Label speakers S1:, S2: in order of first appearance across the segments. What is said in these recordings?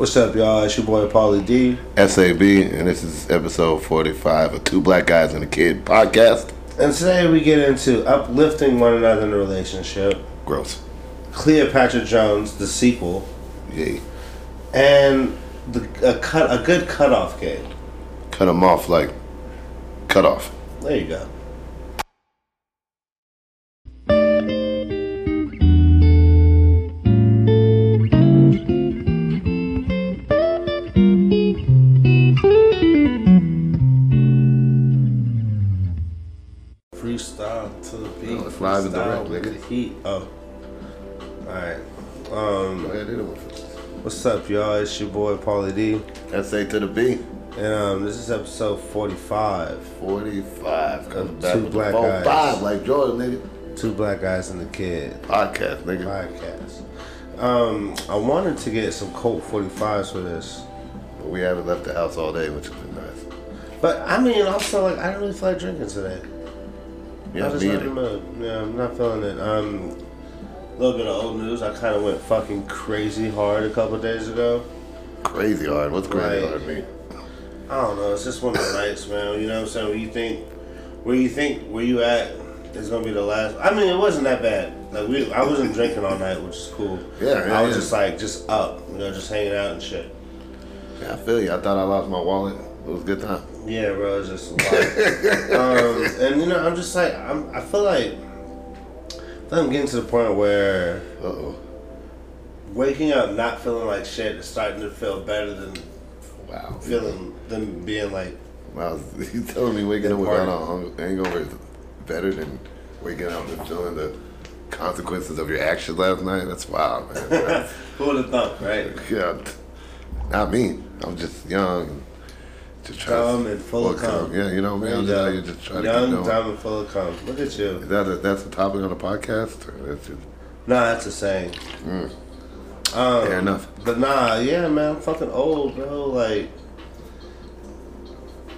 S1: What's up, y'all? It's your boy Paulie D.
S2: SAB, and this is episode 45 of Two Black Guys and a Kid podcast.
S1: And today we get into uplifting one another in a relationship,
S2: Gross.
S1: Cleopatra Jones, the sequel,
S2: Yay.
S1: and the, a cut a good cutoff game.
S2: Cut them off like cut off.
S1: There you go. Oh. Alright. Um,
S2: Go ahead, hit it with
S1: what's up, y'all? It's your boy Paulie D.
S2: it. SA to the B.
S1: And um, this is episode 45.
S2: 45.
S1: Two black
S2: the
S1: guys.
S2: five like Jordan, nigga.
S1: Two black guys and a kid
S2: Podcast, nigga.
S1: podcast. Um, I wanted to get some Colt 45s for this.
S2: But we haven't left the house all day, which has been nice.
S1: But I mean, also, like, I didn't really feel like drinking today.
S2: Yeah,
S1: I just not
S2: either.
S1: mood. Yeah, I'm not feeling it. Um, a little bit of old news. I kind of went fucking crazy hard a couple days ago.
S2: Crazy hard. What's crazy
S1: Right.
S2: hard mean?
S1: I don't know. It's just one of the nights, man. You know what I'm saying? Where you think, where you think, where you at is gonna be the last. I mean, it wasn't that bad. Like we, I wasn't drinking all night, which is cool.
S2: Yeah, yeah,
S1: I was
S2: yeah.
S1: just like, just up, you know, just hanging out and shit.
S2: Yeah, I feel you. I thought I lost my wallet. It was a good time.
S1: Yeah, bro, it's just a lot. um, and you know, I'm just like, I'm, I feel like, I feel like I'm getting to the point where
S2: Uh oh.
S1: waking up not feeling like shit is starting to feel better than
S2: Wow.
S1: feeling than being like
S2: Wow, you telling me waking up without a hangover is better than waking up and feeling the consequences of your actions last night? That's wild, man.
S1: who would have thought, right?
S2: yeah, not me. I'm just young, just trying
S1: Dumb and full of cum.
S2: Yeah, you know me. I'm just, out here just to
S1: Young,
S2: going.
S1: dumb, and full of cum. Look at you.
S2: Is that a, that's a topic on the podcast? Or that's just,
S1: Nah, that's a saying. Um,
S2: fair enough.
S1: But nah, yeah, man, I'm fucking old, bro. Like,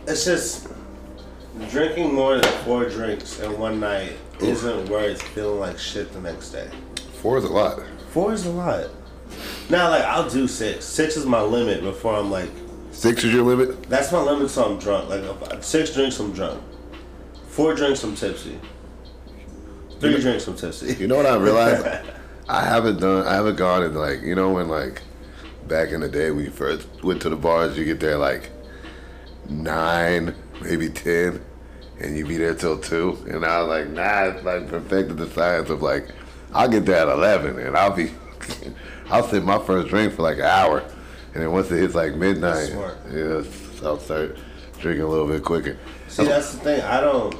S1: it's just drinking more than four drinks in one night isn't worth feeling like shit the next day.
S2: Four is a lot.
S1: Four is a lot. Now, like, I'll do six. Six is my limit before I'm like,
S2: Six is your limit.
S1: that's my limit so I'm drunk. Like, six drinks, I'm drunk. Four drinks, I'm tipsy. Three
S2: You
S1: drinks, I'm tipsy.
S2: You know what I realized? I haven't done. I haven't gone in like you know when like back in the day when you first went to the bars, you get there like nine, maybe ten, and you be there till two. And I was like, nah, it's like perfected the science of like I'll get there at eleven, and I'll be I'll sip my first drink for like an hour, and then once it hits like midnight,
S1: Smart.
S2: yeah, I'll start drinking a little bit quicker.
S1: See, that's the thing. I don't,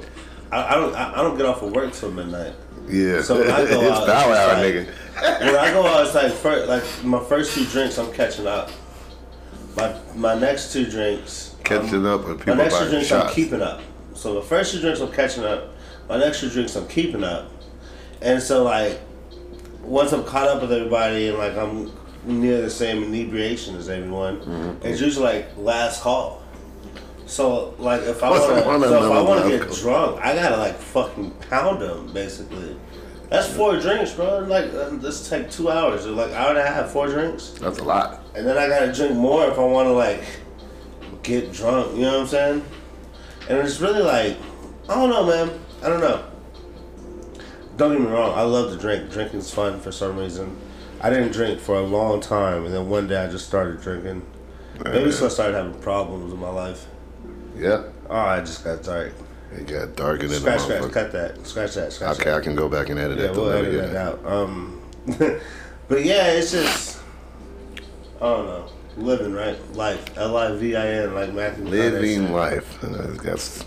S1: I, I don't, I don't get off of work till midnight.
S2: Yeah,
S1: So when I go
S2: it's
S1: out,
S2: power
S1: it's
S2: hour,
S1: like-
S2: nigga.
S1: When I go out, it's like first, like my first two drinks, I'm catching up. My my next two drinks,
S2: Catching
S1: um,
S2: up with people.
S1: My next two drinks,
S2: shots.
S1: I'm keeping up. So the first two drinks, I'm catching up. My next two drinks, I'm keeping up. And so like, once I'm caught up with everybody and like I'm near the same inebriation as everyone,
S2: Mm-hmm.
S1: it's usually like last call. So like if I want to, so if I want to get drunk, I gotta like fucking pound them basically. That's four drinks, bro. Like uh, this take two hours, or like hour and a half, four drinks,
S2: That's a lot.
S1: and then I gotta drink more if I want to like get drunk. You know what I'm saying? And it's really like, I don't know, man. I don't know. Don't get me wrong. I love to drink. Drinking's fun for some reason. I didn't drink for a long time, and then one day I just started drinking. Maybe so I started having problems in my life.
S2: Yeah.
S1: Oh, I just got dark.
S2: It got darker than the
S1: Scratch, scratch, cut that. Scratch that. Scratch
S2: Okay,
S1: that.
S2: I can go back and edit
S1: Yeah,
S2: that.
S1: we'll edit
S2: it
S1: that out. Um, but yeah, it's just I don't know. Living right life, L I V I N, like Matthew.
S2: Living life. That's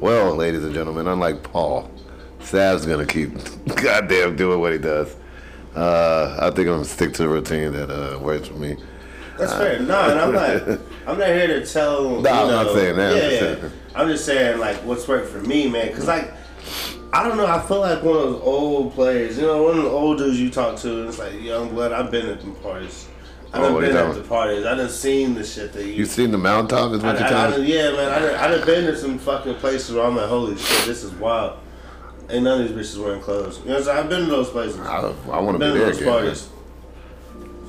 S2: well, ladies and gentlemen. Unlike Paul, Sav's gonna keep goddamn doing what he does. Uh, I think I'm gonna stick to the routine that uh, works for me.
S1: That's fair. No, and I'm not. I'm not here to tell.
S2: No,
S1: you
S2: I'm not saying that. I'm
S1: Yeah,
S2: just saying-
S1: I'm just saying like what's worked for me, man. Cause like I don't know. I feel like one of those old players. You know, one of the old dudes you talk to. And it's like young blood. I've been at them parties. I've
S2: Oh,
S1: been at the parties. I done seen the shit that you.
S2: You seen the mountaintop? Is
S1: I,
S2: what you're
S1: I, I done, yeah, man. I done, I done been to some fucking places where I'm like, holy shit, this is wild. Ain't none of these bitches wearing clothes. You know what I'm saying? I've been to those places.
S2: I, I want to be there
S1: those
S2: again. man.
S1: parties.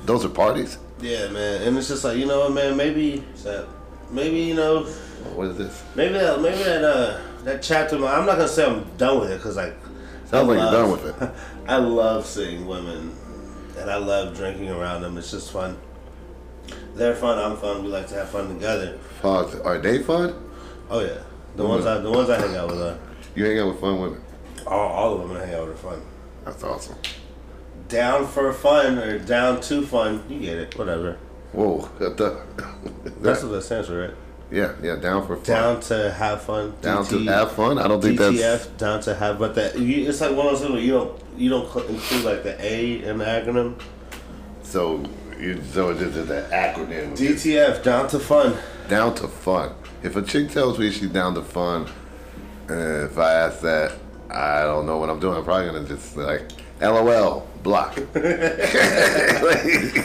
S2: Those are parties.
S1: Yeah, man, and it's just like you know what, man. Maybe that, maybe you know,
S2: What is this?
S1: maybe that, maybe that, uh, that chapter. I'm not gonna say I'm done with it because like,
S2: Sounds
S1: I
S2: like you're done
S1: love-
S2: with it.
S1: I love seeing women, and I love drinking around them. It's just fun. They're fun. I'm fun. We like to have fun together.
S2: Fuck. Are they fun?
S1: Oh yeah, the ones I the ones I hang out with are
S2: You hang out with fun women.
S1: All, all of them. I hang out with are fun.
S2: That's awesome.
S1: Down for fun or down to fun. You get it. Whatever.
S2: Whoa. What the?
S1: That's what that stands for, right?
S2: yeah, yeah. Down for fun.
S1: Down to have fun.
S2: Down to have fun. I don't think that's.
S1: DTF down to have, but that you, it's like one of those things you don't you don't include like the A in the acronym.
S2: So, you, so this is an acronym.
S1: DTF down to fun.
S2: down to fun. If a chick tells me she's down to fun, and if I ask that, I don't know what I'm doing. I'm probably gonna just like, LOL, block. Like,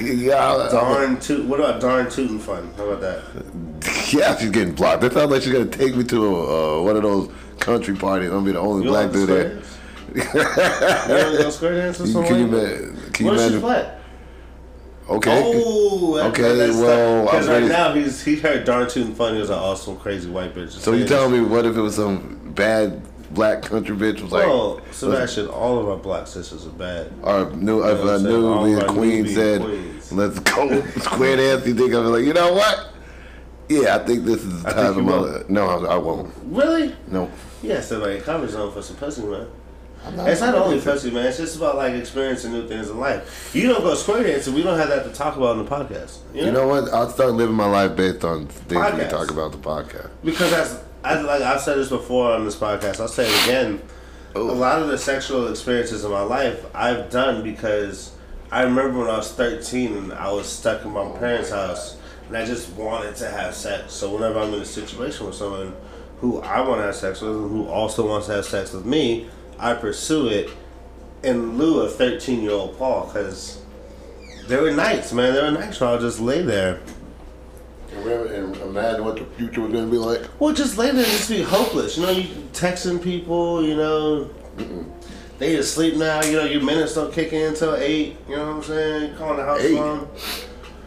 S2: yeah,
S1: Darn toot. What about darn tootin' fun? How about that?
S2: yeah, she's getting blocked. That sounds like she's gonna take me to a, uh, one of those country parties. I'm gonna be the only
S1: You
S2: black
S1: don't
S2: dude
S1: like
S2: there.
S1: to square dance? You square dance or something?
S2: Can you,
S1: like
S2: ma- can you
S1: What
S2: imagine?
S1: play?
S2: Okay.
S1: Oh, that,
S2: Okay,
S1: That's
S2: well,
S1: because right now he's he heard darn tootin' fun. He was an awesome crazy white bitch.
S2: So you telling me what if it was some bad black country bitch was like, oh,
S1: Well, Sebastian, all of our black sisters are bad.
S2: Our new,
S1: know what
S2: if
S1: I'm
S2: a
S1: saying?
S2: new
S1: All
S2: me
S1: our
S2: queen said,
S1: queens.
S2: "Let's go square dance," you think I'm like, you know what? Yeah, I think this is the
S1: I
S2: time of my.
S1: will.
S2: No, I, I won't.
S1: Really?
S2: No.
S1: Yeah, so like comedy zone for some pussy, man.
S2: not-
S1: it's not only pussy, man. It's just about like experiencing new things in life. You don't go square dancing. We don't have that to talk about on the podcast. You know,
S2: You know what? I'll start living my life based on things we talk about the podcast.
S1: because that's I like I've said this before on this podcast. I'll say it again. A lot of the sexual experiences in my life I've done because I remember when I was 13 and I was stuck in my parents' house and I just wanted to have sex. So whenever I'm in a situation with someone who I want to have sex with and who also wants to have sex with me, I pursue it in lieu of 13 year old Paul because there were nights, man. There were nights where I'll just lay there.
S2: And imagine what the future was going to be like.
S1: Well, just and just be hopeless. You know, you texting people, you know, mm-hmm. they asleep now. You know, your minutes don't kick in until 8. You know what I'm saying? Calling the house
S2: Eight?
S1: phone.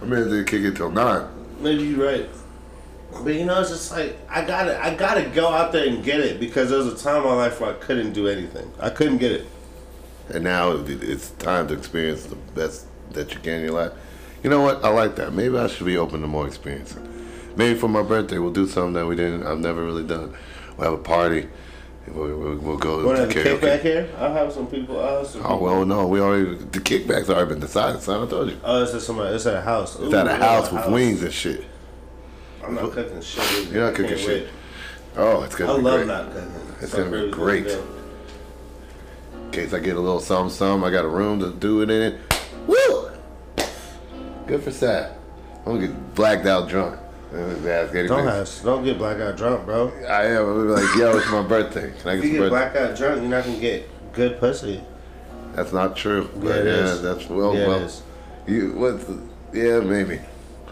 S2: I mean, they kick it till nine.
S1: Maybe you're right. But you know, it's just like I gotta, I gotta go out there and get it because there was a time in my life where I couldn't do anything. I couldn't get it.
S2: And now it's time to experience the best that you can in your life. You know what? I like that. Maybe I should be open to more experiences. Maybe for my birthday, we'll do something that we didn't. I've never really done. We'll have a party. We'll, we'll, we'll go
S1: to have kickback here? I'll have some people. I'll have some
S2: Oh
S1: people.
S2: well, no, we already the kickbacks already been decided. Son, I told you.
S1: Oh, it's at somebody. It's at a house.
S2: It's at a house with
S1: house.
S2: wings and shit.
S1: I'm not cooking shit. either.
S2: You're not
S1: I
S2: cooking shit.
S1: wait.
S2: Oh, it's gonna be great.
S1: I love not cooking.
S2: It's gonna be great.
S1: do.
S2: In case I get a little something, something, I got a room to do it in. Woo! Good for Sav. I'm gonna get blacked out drunk. And ask anything.
S1: Don't have, don't get blackout drunk, bro.
S2: I am. I'm like, yo, it's my birthday. Can I
S1: If
S2: get
S1: you
S2: some
S1: get blackout drunk, you're not gonna get good pussy.
S2: That's not true.
S1: Yeah,
S2: But
S1: it
S2: yeah,
S1: is.
S2: that's well,
S1: Yeah,
S2: well. You what? the- Yeah, maybe.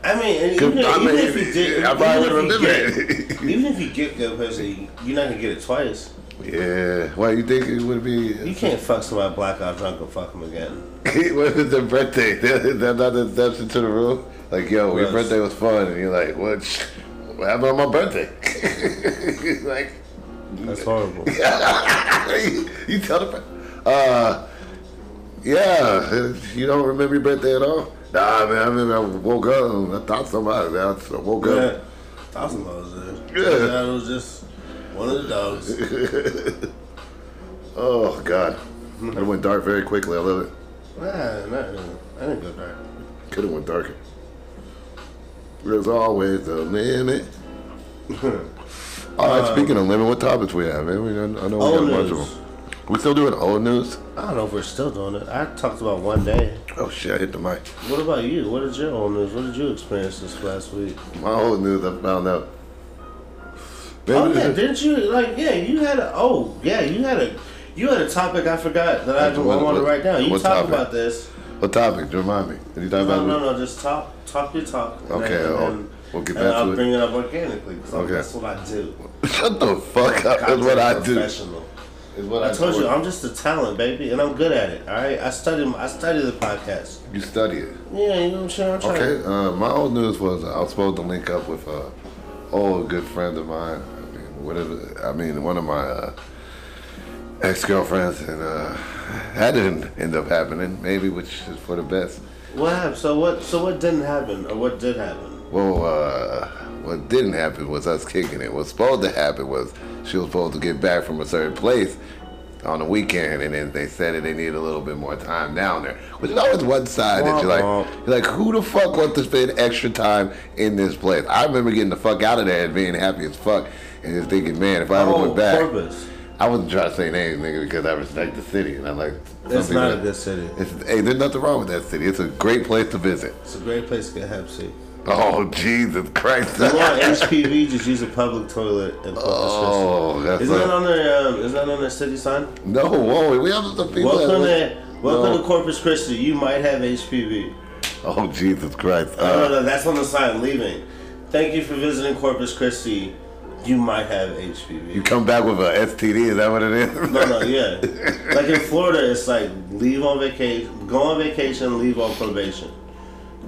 S1: I mean, even,
S2: I
S1: even if you did,
S2: I
S1: even,
S2: probably
S1: if you
S2: remember
S1: get,
S2: it.
S1: even if you get good pussy, you're not gonna get it twice.
S2: Yeah. Why you think it would be?
S1: You can't fuck somebody blackout drunk and fuck them again.
S2: what if it's their birthday? Is that not an exception to the rule? Like, yo, your birthday was fun, and you're like, what? What happened on my birthday? He's like,
S1: That's horrible.
S2: you, you tell the. Uh, yeah, you don't remember your birthday at all? Nah, man, I remember I woke up and I thought somebody. I woke up.
S1: yeah,
S2: up.
S1: thousand dollars.
S2: Yeah.
S1: Yeah, it was just one of the dogs.
S2: Oh God, it went dark very quickly. I love it.
S1: Nah, nah, I didn't go dark.
S2: Could have went darker. There's always a limit. All right, um, speaking of limit, what topics we have, man? We, I know we got a bunch of them. We still doing old news?
S1: I don't know if we're still doing it. I talked about one day.
S2: Oh shit, I hit the mic.
S1: What about you? What is your old news? What did you experience this last week?
S2: My old news, I found out.
S1: Oh yeah, didn't you? Like yeah, you had a. Oh yeah, you had a. You had a topic I forgot that I,
S2: What-
S1: I want to write down. You
S2: what
S1: talk
S2: topic?
S1: about this.
S2: What topic? Remind me. Did you talk
S1: No,
S2: about
S1: no, no. Just talk, talk your talk.
S2: Okay, I'll-
S1: and-
S2: we'll get
S1: and
S2: back
S1: I'll
S2: to it.
S1: bring it up organically because
S2: Okay.
S1: that's what I do.
S2: Shut the fuck up. That's what I do.
S1: Professional.
S2: Is what
S1: I
S2: I,
S1: told you, I'm just a talent, baby, and I'm good at it. All right, I study. I study the podcast.
S2: you study it.
S1: Yeah, you know what I'm saying. I'm trying.
S2: Okay. Uh, my old news was uh, I was supposed to link up with a old good friend of mine. I mean, whatever. I mean, one of my uh, ex girlfriends, and uh, that didn't end up happening. Maybe, which is for the best.
S1: What happened? So what? So what didn't happen, or what did happen?
S2: Well, uh, what didn't happen was us kicking it. What's supposed to happen was she was supposed to get back from a certain place on the weekend, and then they said that they needed a little bit more time down there. Which is always one side that you're like, you're like, who the fuck wants to spend extra time in this place? I remember getting the fuck out of there and being happy as fuck, and just thinking, man, if I ever
S1: Oh,
S2: went back,
S1: Corpus.
S2: I wasn't trying to say names, nigga, because I respect the city, and I like.
S1: It's not a good city.
S2: It's, hey, there's nothing wrong with that city. It's a great place to visit.
S1: It's a great place to get Hep C.
S2: Oh Jesus Christ!
S1: If you want HPV, just use a public toilet in Corpus
S2: Oh, that's
S1: Isn't that on their um, Isn't that on their city sign?
S2: No, whoa, we have some people.
S1: Welcome to Welcome
S2: No.
S1: to Corpus Christi. You might have HPV.
S2: Oh Jesus Christ!
S1: no, no,
S2: Uh,
S1: no, that's on the sign. Leaving. Thank you for visiting Corpus Christi. You might have HPV.
S2: you come back with a STD? Is that what it is?
S1: No, no, yeah. Like in Florida, it's like leave on vacation, go on vacation, leave on probation.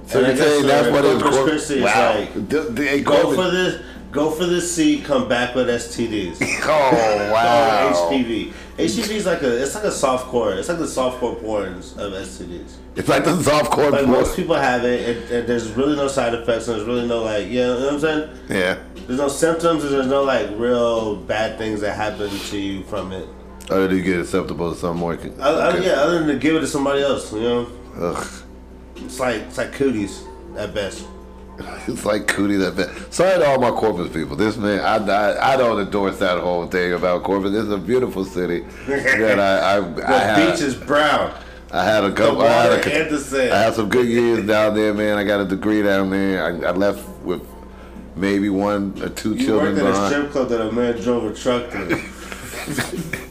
S2: So
S1: And
S2: you're saying that's what it's Cor- Wow.
S1: like
S2: The- the-
S1: go for this, go for the seat, come back with STDs.
S2: Oh wow!
S1: HPV. HPV is like a, it's like a soft core. It's like the soft core porns of STDs.
S2: It's like the soft core.
S1: Like
S2: porn.
S1: most people have it, and, and there's really no side effects, and there's really no like, you know what I'm saying?
S2: Yeah.
S1: There's no symptoms, and there's no like real bad things that happen to you from it.
S2: Other than you get acceptable to some more.
S1: Other, other- yeah, other than to give it to somebody else, you know,
S2: Ugh.
S1: it's like it's like cooties at best.
S2: It's like cootie that bad. Sorry to all my Corpus people. This man, I, I, I don't endorse that whole thing about Corpus. It's a beautiful city that I, I,
S1: The
S2: I had.
S1: beach is brown.
S2: I had a couple. I had
S1: water
S2: a,
S1: and the sand.
S2: I had some good years down there, man. I got a degree down there. I, I left with maybe one or two
S1: you
S2: children
S1: worked at a strip club that a man drove a truck through.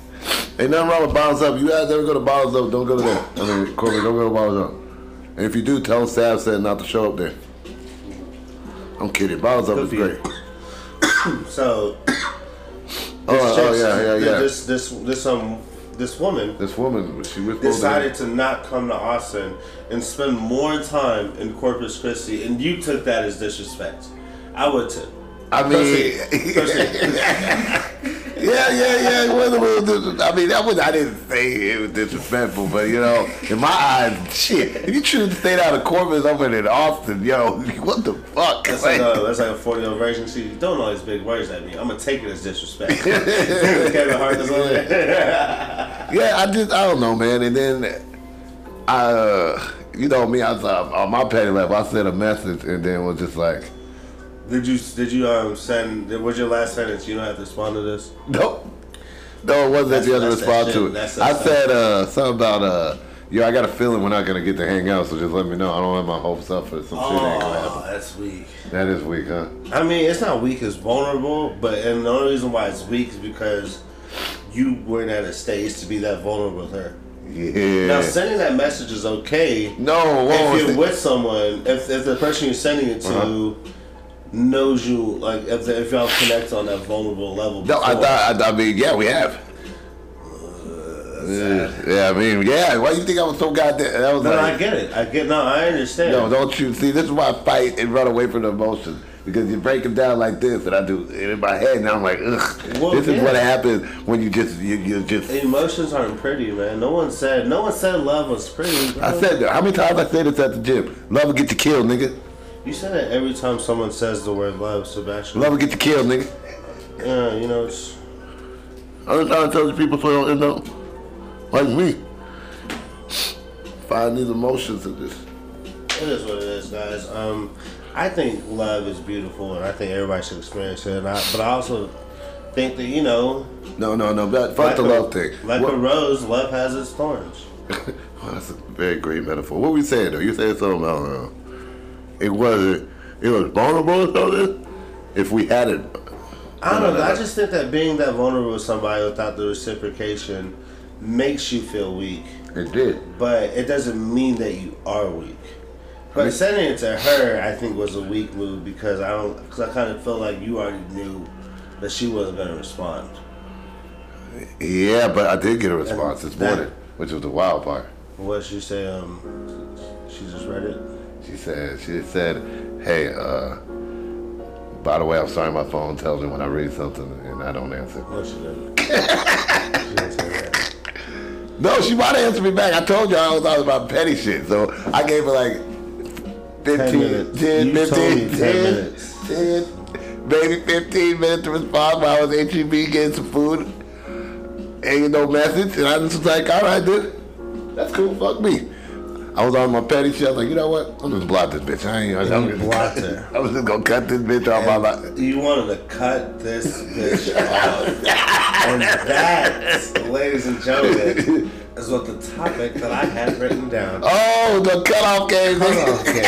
S2: Ain't nothing wrong with Bottles Up. You guys ever go to Bottles Up, don't go to there. I mean, Corbin, don't go to Bottles Up. And if you do, tell Sav said not to show up there. I'm kidding. Bottles Up is great.
S1: so,
S2: Oh, oh, yeah, yeah, yeah.
S1: This this this um this woman
S2: This woman, she was
S1: decided
S2: to.
S1: to not come to Austin and spend more time in Corpus Christi, and you took that as disrespect. I would too.
S2: I mean, yeah, yeah, yeah. It was a little dis- I mean, that was. I didn't say it was disrespectful, but you know, in my eyes, shit. If you choose to stay out of Corpus over in Austin, yo, what the fuck?
S1: That's like a that's like a forty year version. See, don't all these big words at me. I'm gonna take it as disrespect. Kevin Hart is on there.
S2: Yeah, I just I don't know, man. And then I, uh, you know me, I was uh, on my petty level. I sent a message and then was just like,
S1: Did you did you um send? What's your last sentence? You don't have to respond to this.
S2: nope. No, it wasn't
S1: That's-
S2: the other
S1: that's that
S2: response to it. I said uh, something about uh, yo, I got a feeling we're not gonna get to hang out, so just let me know. I don't have my hopes up for some shit ain't gonna
S1: Oh,
S2: happen.
S1: that's weak.
S2: That is weak, huh?
S1: I mean, it's not weak. It's vulnerable. But and the only reason why it's weak is because you weren't at a stage to be that vulnerable with her.
S2: Yeah.
S1: Now, sending that message is okay
S2: no,
S1: if you're with someone. If, if the person you're sending it to
S2: Uh-huh.
S1: Knows you, like if, if y'all connect on that vulnerable level.
S2: no, I thought. I, I mean, yeah, we have. Yeah, yeah, I mean, yeah. Why you think I was so goddamn? That was
S1: No,
S2: like,
S1: I get it. I get. No, I understand.
S2: No, don't you see? This is why I fight and run away from the emotions because you break them down like this, and I do it in my head, and I'm like, ugh.
S1: Well,
S2: this is what happens when you just you, you just.
S1: Emotions aren't pretty, man. No one said. No one said love was pretty. Bro.
S2: I said. How many times I say this at the gym? Love will get you killed, nigga.
S1: You say that every time someone says the word love, Sebastian.
S2: Love will get you killed, nigga.
S1: Yeah, you know it's.
S2: I'm trying to tell the people so they don't end up like me. Find these emotions in this.
S1: It is what it is, guys. Um, I think love is beautiful, and I think everybody should experience it. And I, but I also think that you know,
S2: No, no, no. But fuck
S1: like
S2: the
S1: a,
S2: love thing.
S1: Like
S2: What-
S1: a rose, love has its thorns.
S2: Well, that's a very great metaphor. What were we saying though? You said something about uh, it wasn't it was vulnerable or something. If we had it,
S1: I don't know. I just think that being that vulnerable with somebody without the reciprocation makes you feel weak,
S2: it did.
S1: but it doesn't mean that you are weak. But sending it to her, I think, was a weak move because I don't, because I kind of felt like you already knew that she wasn't going to respond.
S2: Yeah, but I did get a response
S1: And
S2: this
S1: that-
S2: morning, which was the wild part.
S1: What she say? Um, she just read it.
S2: She said, she said, hey, uh, by the way, I'm sorry my phone tells me when I read something and I don't answer.
S1: No, she didn't. she didn't say that.
S2: No, she might answer me back. I told you I was talking about petty shit. So I gave her like 15, 10,
S1: minutes.
S2: 10, 15, 10,
S1: 10 minutes.
S2: 10, maybe 15 minutes to respond while I was HEB getting some food. Ain't no message. And I just was like, all right, dude. That's cool. Fuck me. I was on my petty shit. I was like, you know what? I'm just block this bitch. I ain't. I'm just,
S1: blocked her.
S2: I was just gonna cut this bitch off my life.
S1: You wanted to cut this bitch off. And that, ladies and gentlemen, is what the topic that I had written down.
S2: Oh, the cutoff game. nigga.
S1: Okay.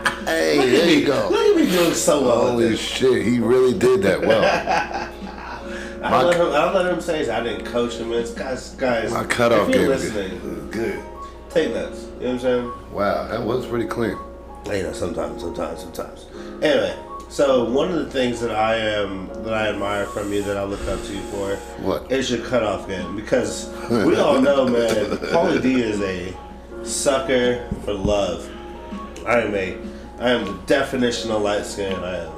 S2: Hey, there you go.
S1: Look at me doing so well. with
S2: Holy
S1: this.
S2: shit, he really did that well.
S1: I don't, let him, I don't let him say I didn't coach him. It's guys, guys.
S2: My cutoff
S1: if you're
S2: game
S1: listening,
S2: good.
S1: Take notes. You know what I'm saying?
S2: Wow, that was pretty clean.
S1: You know, sometimes, sometimes, sometimes. Anyway, so one of the things that I am that I admire from you that I look up to you for
S2: What?
S1: is your cutoff game because we all know, man, Paulie D is a sucker for love. I am a, I am the definition of light skin. I am.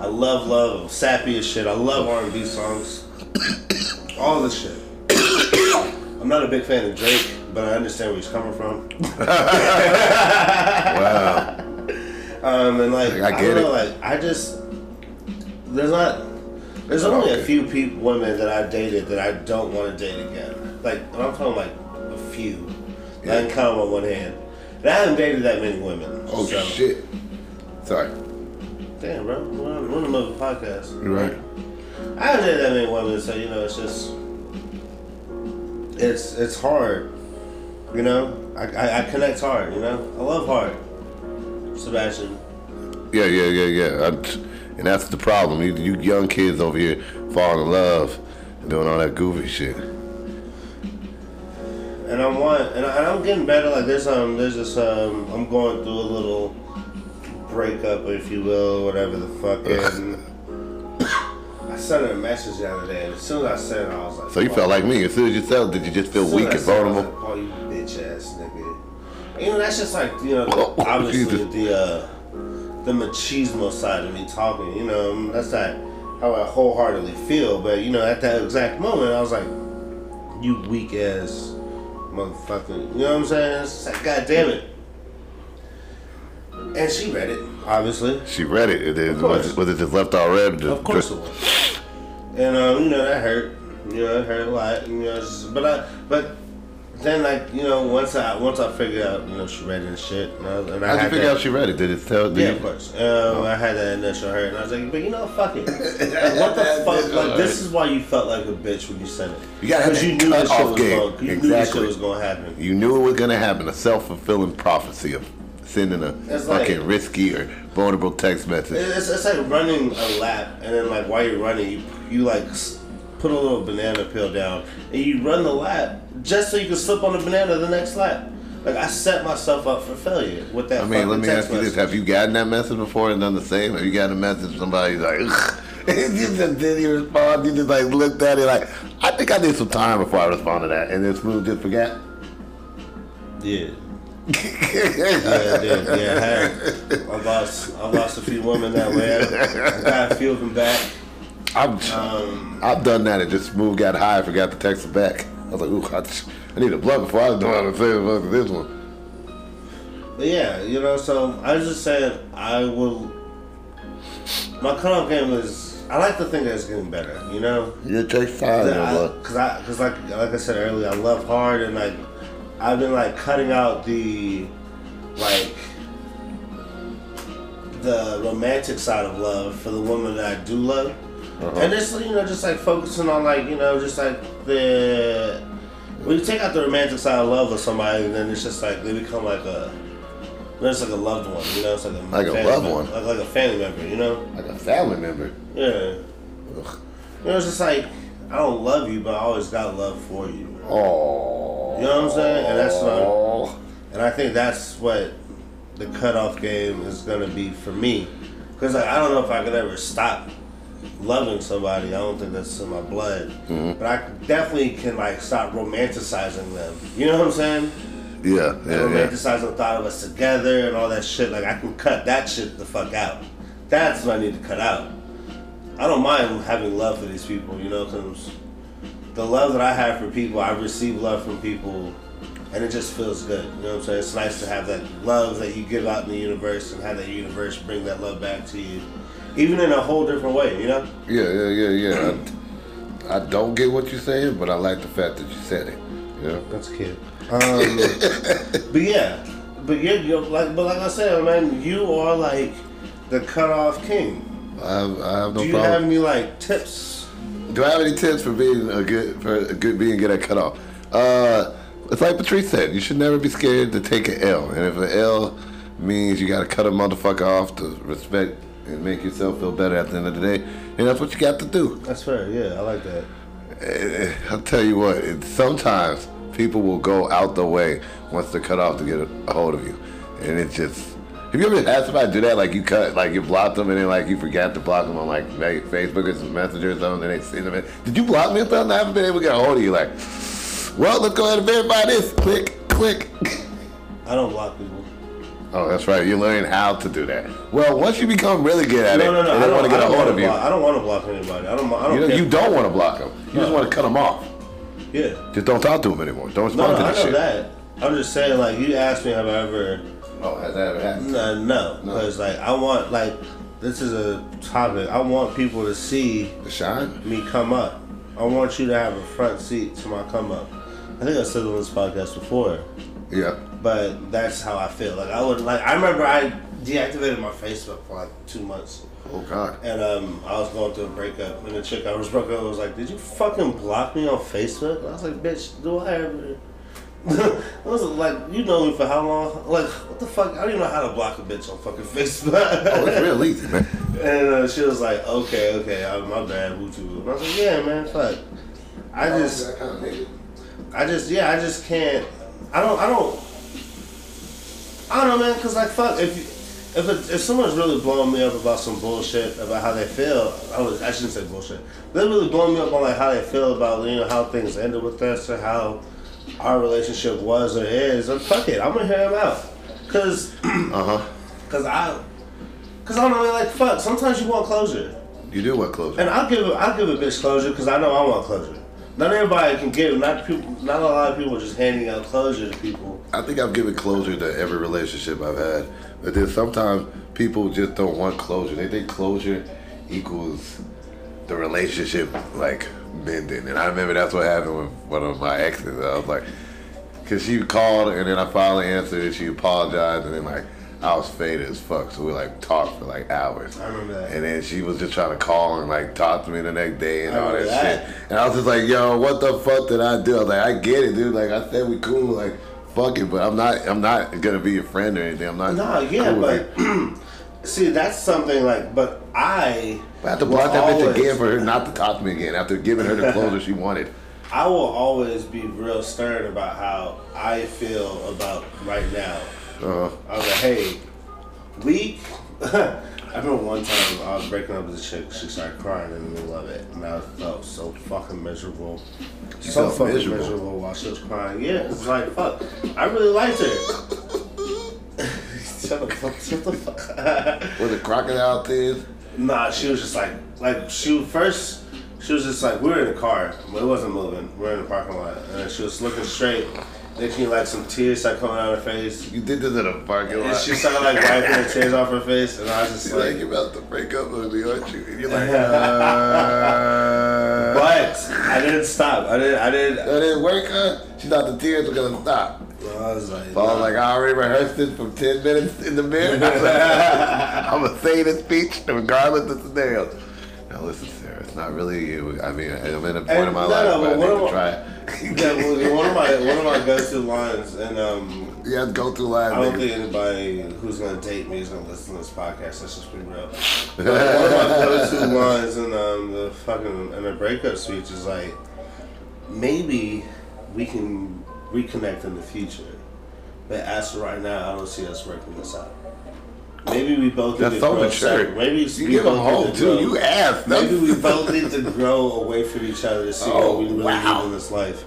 S1: I love love. I'm sappy as shit. I love R&B songs. All this shit. I'm not a big fan of Drake, but I understand where he's coming from.
S2: Wow.
S1: Um, and like,
S2: Like, I
S1: I,
S2: get
S1: know,
S2: it.
S1: like, I just, there's not, there's only
S2: Okay.
S1: a few people, women that I dated that I don't want to date again. Like, and I'm talking like a few. I can count on one hand. And I haven't dated that many women.
S2: Oh
S1: so-
S2: shit. Sorry.
S1: Damn, bro. We're on, we're on another podcast.
S2: You're right.
S1: I haven't dated that many women, so, you know, it's just, it's, it's hard. You know? I, I, I connect hard, you know? I love hard. Sebastian.
S2: Yeah, yeah, yeah, yeah. I, and that's the problem. You, you young kids over here falling in love and doing all that goofy shit.
S1: And I'm one, and, I, and I'm getting better. Like there's um, there's this um, I'm going through a little breakup, if you will, whatever the fuck. And sent her a message the other day, and as soon as I sent it, I was like,
S2: So you felt like me. As soon as you felt, did you just feel weak and
S1: I sent it, I was
S2: vulnerable?
S1: like, oh, you bitch ass nigga. You know, that's just like you know,
S2: Oh,
S1: obviously
S2: Jesus.
S1: the uh, the machismo side of me talking. You know, that's not how I wholeheartedly feel. But you know, at that exact moment, I was like, you weak ass motherfucker. You know what I'm saying? It's like, God damn it. And she read it, obviously.
S2: She read it. it,
S1: course.
S2: was, it was it just left all red? Just,
S1: Of course it was. And um, you know that hurt. You know, it hurt a lot. You know, just- but I, but then like you know, once I once I figured out, you know, she read it and shit. And I, and I
S2: How'd you figure
S1: that,
S2: out she read it? Did it tell? Did
S1: Yeah,
S2: you-
S1: of course. Um, I had that initial hurt, and I was like, but you know, fuck it. Like, what the fuck? Like, this is why you felt like a bitch when you sent it.
S2: You gotta
S1: Because you knew this shit was
S2: game.
S1: going. You knew this shit was going to happen.
S2: You knew it was gonna happen. A self fulfilling prophecy of sending a
S1: It's like-
S2: fucking risky or vulnerable text message.
S1: It's, it's like running a lap, and then like while you're running, you you like put a little banana peel down, and you run the lap just so you can slip on the banana the next lap. Like I set myself up for failure with that.
S2: I mean, let me ask you this. Have you gotten that message before and done the same? Have you gotten a message somebody's like, Ugh. you just didn't respond? You just like looked at it like, I think I need some time before I respond to that, and then smooth just forgot.
S1: Yeah. Yeah, I did. Yeah, I had. I lost. I lost a few women that way. I, got a few of them back.
S2: I've
S1: Um,
S2: I've done that. and just smooth got high, forgot to text her back. I was like, ooh, I, just- I need a blunt before I was doing the same fuck this one.
S1: But yeah, you know. So I was just saying, I will. My cutoff game is. I like to think that it's getting better. You know.
S2: It takes time, you know,
S1: Because I, because like, like I said earlier, I love hard and like, I've been like cutting out the, like, the romantic side of love for the woman that I do love,
S2: Uh-huh.
S1: and just you know, just like focusing on like you know, just like the when you take out the romantic side of love with somebody, and then it's just like they become like a. It's like a loved one, you know. It's like a
S2: Like a loved
S1: member,
S2: one.
S1: like, like a family member, you know.
S2: like a family member.
S1: Yeah. You know, it's just like I don't love you, but I always got love for you.
S2: Oh,
S1: You know what I'm saying? And that's what And I think that's what the cutoff game is gonna be for me. Cause like I don't know if I could ever stop loving somebody. I don't think that's in my blood.
S2: Mm-hmm.
S1: But I definitely can like stop romanticizing them. You know what I'm saying?
S2: Yeah, yeah, yeah.
S1: romanticizing the thought of us together and all that shit. Like I can cut that shit the fuck out. That's what I need to cut out. I don't mind having love for these people, you know, because the love that I have for people, I receive love from people, and it just feels good. You know what I'm saying? It's nice to have that love that you give out in the universe and have that universe bring that love back to you, even in a whole different way. You know?
S2: Yeah, yeah, yeah, yeah. I, I don't get what you're saying, but I like the fact that you said it. Know?
S1: That's cute. Um, but yeah, but you're, you're like, but like I said, man, you are like the cutoff king.
S2: I have, I have no
S1: Do you
S2: problem.
S1: have any like tips?
S2: Do I have any tips for being a good for a good being good at cutoff? Uh, it's like Patrice said. You should never be scared to take an L, and if an L means you got to cut a motherfucker off to respect and make yourself feel better at the end of the day, then that's what you got to do.
S1: That's fair. Yeah, I like that.
S2: Eh, I'll tell you what. It, sometimes people will go out the way once they're cut off to get a, a hold of you, and it just. Have you ever had somebody do that? Like you cut, like you blocked them, and then like you forgot to block them on like Facebook or some Messenger or something, and they see them. Did you block me or something? I haven't been able to get a hold of you. Like, well, let's go ahead and verify this. Click, click.
S1: I don't block people.
S2: Oh, that's right. You're learning how to do that. Well, once you become really good at
S1: No,
S2: it,
S1: no, no. I don't
S2: want to get
S1: I
S2: a hold of you,
S1: block- I don't want to block anybody. I don't. I don't.
S2: you, know, you don't want to block them. You just want to cut them off.
S1: Yeah.
S2: Just don't talk to them anymore. Don't
S1: No,
S2: respond
S1: no,
S2: to
S1: I know
S2: shit.
S1: that. I'm just saying, like, you asked me have I ever.
S2: Oh, has that ever happened?
S1: No, no,
S2: No.
S1: because like I want like this is a topic. I want people to see
S2: The shine?
S1: me come up. I want you to have a front seat to my come up. I think I said it on this podcast before,
S2: Yeah.
S1: but that's how I feel. Like I would like. I remember I deactivated my Facebook for like two months.
S2: Oh God.
S1: And um, I was going through a breakup, and the chick I was broke up was like, "Did you fucking block me on Facebook?" And I was like, "Bitch, do I ever?" I was like, "You know me for how long? Like, what the fuck? I don't even know how to block a bitch on fucking Facebook."
S2: Oh, it's real easy, man.
S1: and uh, she was like, "Okay, okay, uh, my bad, Wutu." And I was like, "Yeah, man, fuck." I just, I just, yeah, I just can't. I don't, I don't. I don't know, man. Cause like, fuck, if you, if it, if someone's really blowing me up about some bullshit about how they feel, I was, I shouldn't say bullshit. They're really blowing me up on like how they feel about you know how things ended with us or how our relationship was or is. And fuck it, I'm gonna hear them out. Cause,
S2: Uh huh.
S1: cause I, cause I don't know, like fuck. Sometimes you want closure.
S2: You do want closure.
S1: And I'll give a, I'll give a bitch closure because I know I want closure. Not everybody can give. Not people. Not a lot of people are just handing out closure to people.
S2: I think I've given closure to every relationship I've had, but then sometimes people just don't want closure. They think closure equals the relationship like mending, and I remember that's what happened with one of my exes. I was like, because she called and then I finally answered and she apologized and then like I was faded as fuck, so we like talked for like hours.
S1: I remember that.
S2: And then she was just trying to call and like talk to me the next day and
S1: I
S2: all that,
S1: that.
S2: shit. And I was just like, yo, what the fuck did I do? I was like, I get it, dude. Like I said, we cool. Like fuck it, but I'm not. I'm not gonna be your friend or anything. I'm not.
S1: No, yeah,
S2: cool
S1: but see, that's something like. But I.
S2: I have to block that bitch again for her not to talk to me again after giving her the closure she wanted.
S1: I will always be real stern about how I feel about right now.
S2: Uh,
S1: I was like, hey, we. I remember one time I was breaking up with a chick. She started crying in the middle of it, and I felt so fucking miserable.
S2: You
S1: so fucking
S2: miserable?
S1: miserable. while she was crying. Yeah, it was like fuck. I really liked her. shut the fuck. Shut the fuck.
S2: with the crocodile tears.
S1: Nah, she was just like, like she first. She was just like, we were in the car, but it wasn't moving. We were in the parking lot, and she was looking straight. Then she like some tears started coming out of her face.
S2: You did this in a parking
S1: And
S2: lot.
S1: she started like wiping the tears off her face, and I was just
S2: like,
S1: like,
S2: you're about to break up with me, aren't you? And you're like, uh,
S1: but I didn't stop. I didn't. I didn't.
S2: that didn't work, huh? She thought the tears were gonna stop.
S1: I was like,
S2: So I was like, I already rehearsed this for 10 minutes in the mirror. I'm going to say this speech regardless of the scenario. Now listen, Sarah, it's not really you. I mean, I'm in a point
S1: And
S2: in my
S1: no,
S2: life
S1: no,
S2: where I need to try.
S1: yeah, well, one of my one of my go-to lines, and um,
S2: you have to go through life.
S1: I don't
S2: nigga.
S1: think anybody who's gonna date me is gonna listen to this podcast. Let's just be real. But one of my go-to lines in um, the fucking in a breakup speech is like, maybe we can reconnect in the future, but as for right now, I don't see us working this out. maybe we both
S2: That's
S1: need
S2: so
S1: to grow
S2: mature.
S1: separate. Maybe
S2: You
S1: we
S2: give them
S1: both
S2: hope too.
S1: grow-
S2: You ask.
S1: Maybe we both need to grow away from each other to see
S2: Oh,
S1: what we really
S2: wow.
S1: need in this life.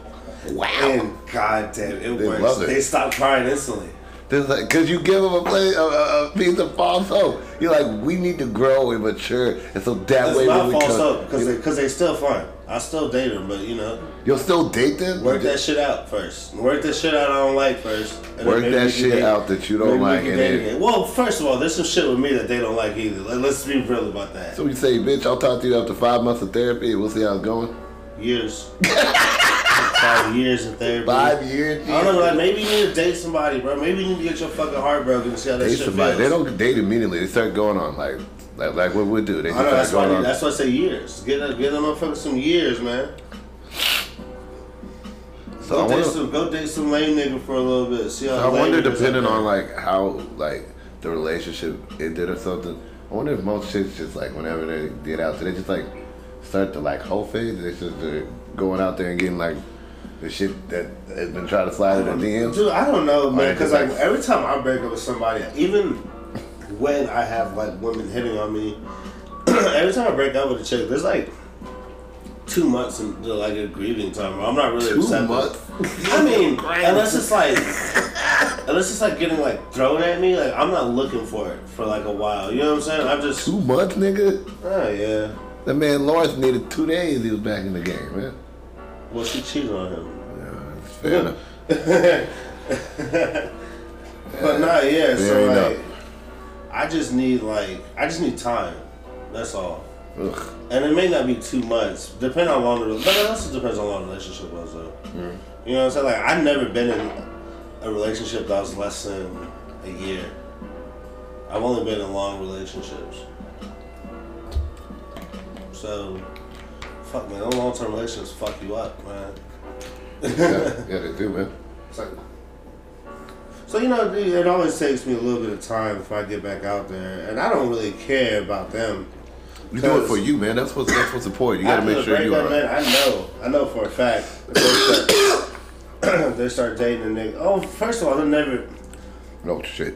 S2: Wow.
S1: And goddamn, it
S2: They
S1: works.
S2: it.
S1: They stop crying instantly.
S2: There's like, cause you give them a, play, a, a, piece of false hope. You're like, we need to grow and mature, and so that
S1: It's
S2: way
S1: not
S2: when we
S1: false
S2: come,
S1: hope because they, cause they still fine. I still date them, but you know,
S2: you'll still date them.
S1: work that shit out first. Work that shit out I don't like first.
S2: Work that shit out that you don't like,
S1: can
S2: and then-
S1: again. Well, first of all, there's some shit with me that they don't like either. Like, let's be real about that.
S2: So you say, bitch, I'll talk to you after five months of therapy. We'll see how it's going.
S1: Years. Five years in therapy.
S2: Five years.
S1: I don't know, like maybe you need to date somebody, bro. Maybe you need to get your fucking heart broken and see how that
S2: Date
S1: shit
S2: somebody.
S1: feels.
S2: They don't date immediately. They start going on like, like, like what we do. They just
S1: I know that's why I, that's why I say years. Get a, get them motherfuckers some years, man.
S2: so
S1: Go
S2: I
S1: date some go date some lame nigga for a little bit. See how
S2: I wonder, depending on like how like the relationship ended or something. I wonder if most chicks just like whenever they get out, so they just like start to like whole phase. They just they're going out there and getting like the shit that has been trying to slide in the um, DMs.
S1: Dude, I don't know, man. Because like
S2: like-
S1: every time I break up with somebody, even when I have like women hitting on me, every time I break up with a chick, there's like two months into like a grieving time. I'm not really
S2: Two
S1: upset.
S2: months.
S1: I mean, unless it's like, unless it's like getting like thrown at me, like I'm not looking for it for like a while. You know what I'm saying? I'm just,
S2: Two months, nigga.
S1: oh yeah.
S2: That man Lawrence needed two days. He was back in the game, man.
S1: Well, she cheated on him.
S2: Yeah, it's fair enough.
S1: But not yeah. So
S2: Fair
S1: like,
S2: enough.
S1: I just need like, I just need time. That's all.
S2: Ugh.
S1: And it may not be two months, depending on how long the but it also depends on how long the relationship was though. You know what I'm saying? Like I've never been in a relationship that was less than a year. I've only been in long relationships. So fuck man, those long term relationships fuck you up, man.
S2: yeah, yeah, they do, man.
S1: It's like- so you know, it it always takes me a little bit of time before I get back out there, and I don't really care about them.
S2: You do it for you, man. That's what's that's what's important. You gotta make sure you are.
S1: man, I know, I know for a fact. They start, they start dating a nigga. Oh, first of all, they'll never.
S2: No shit.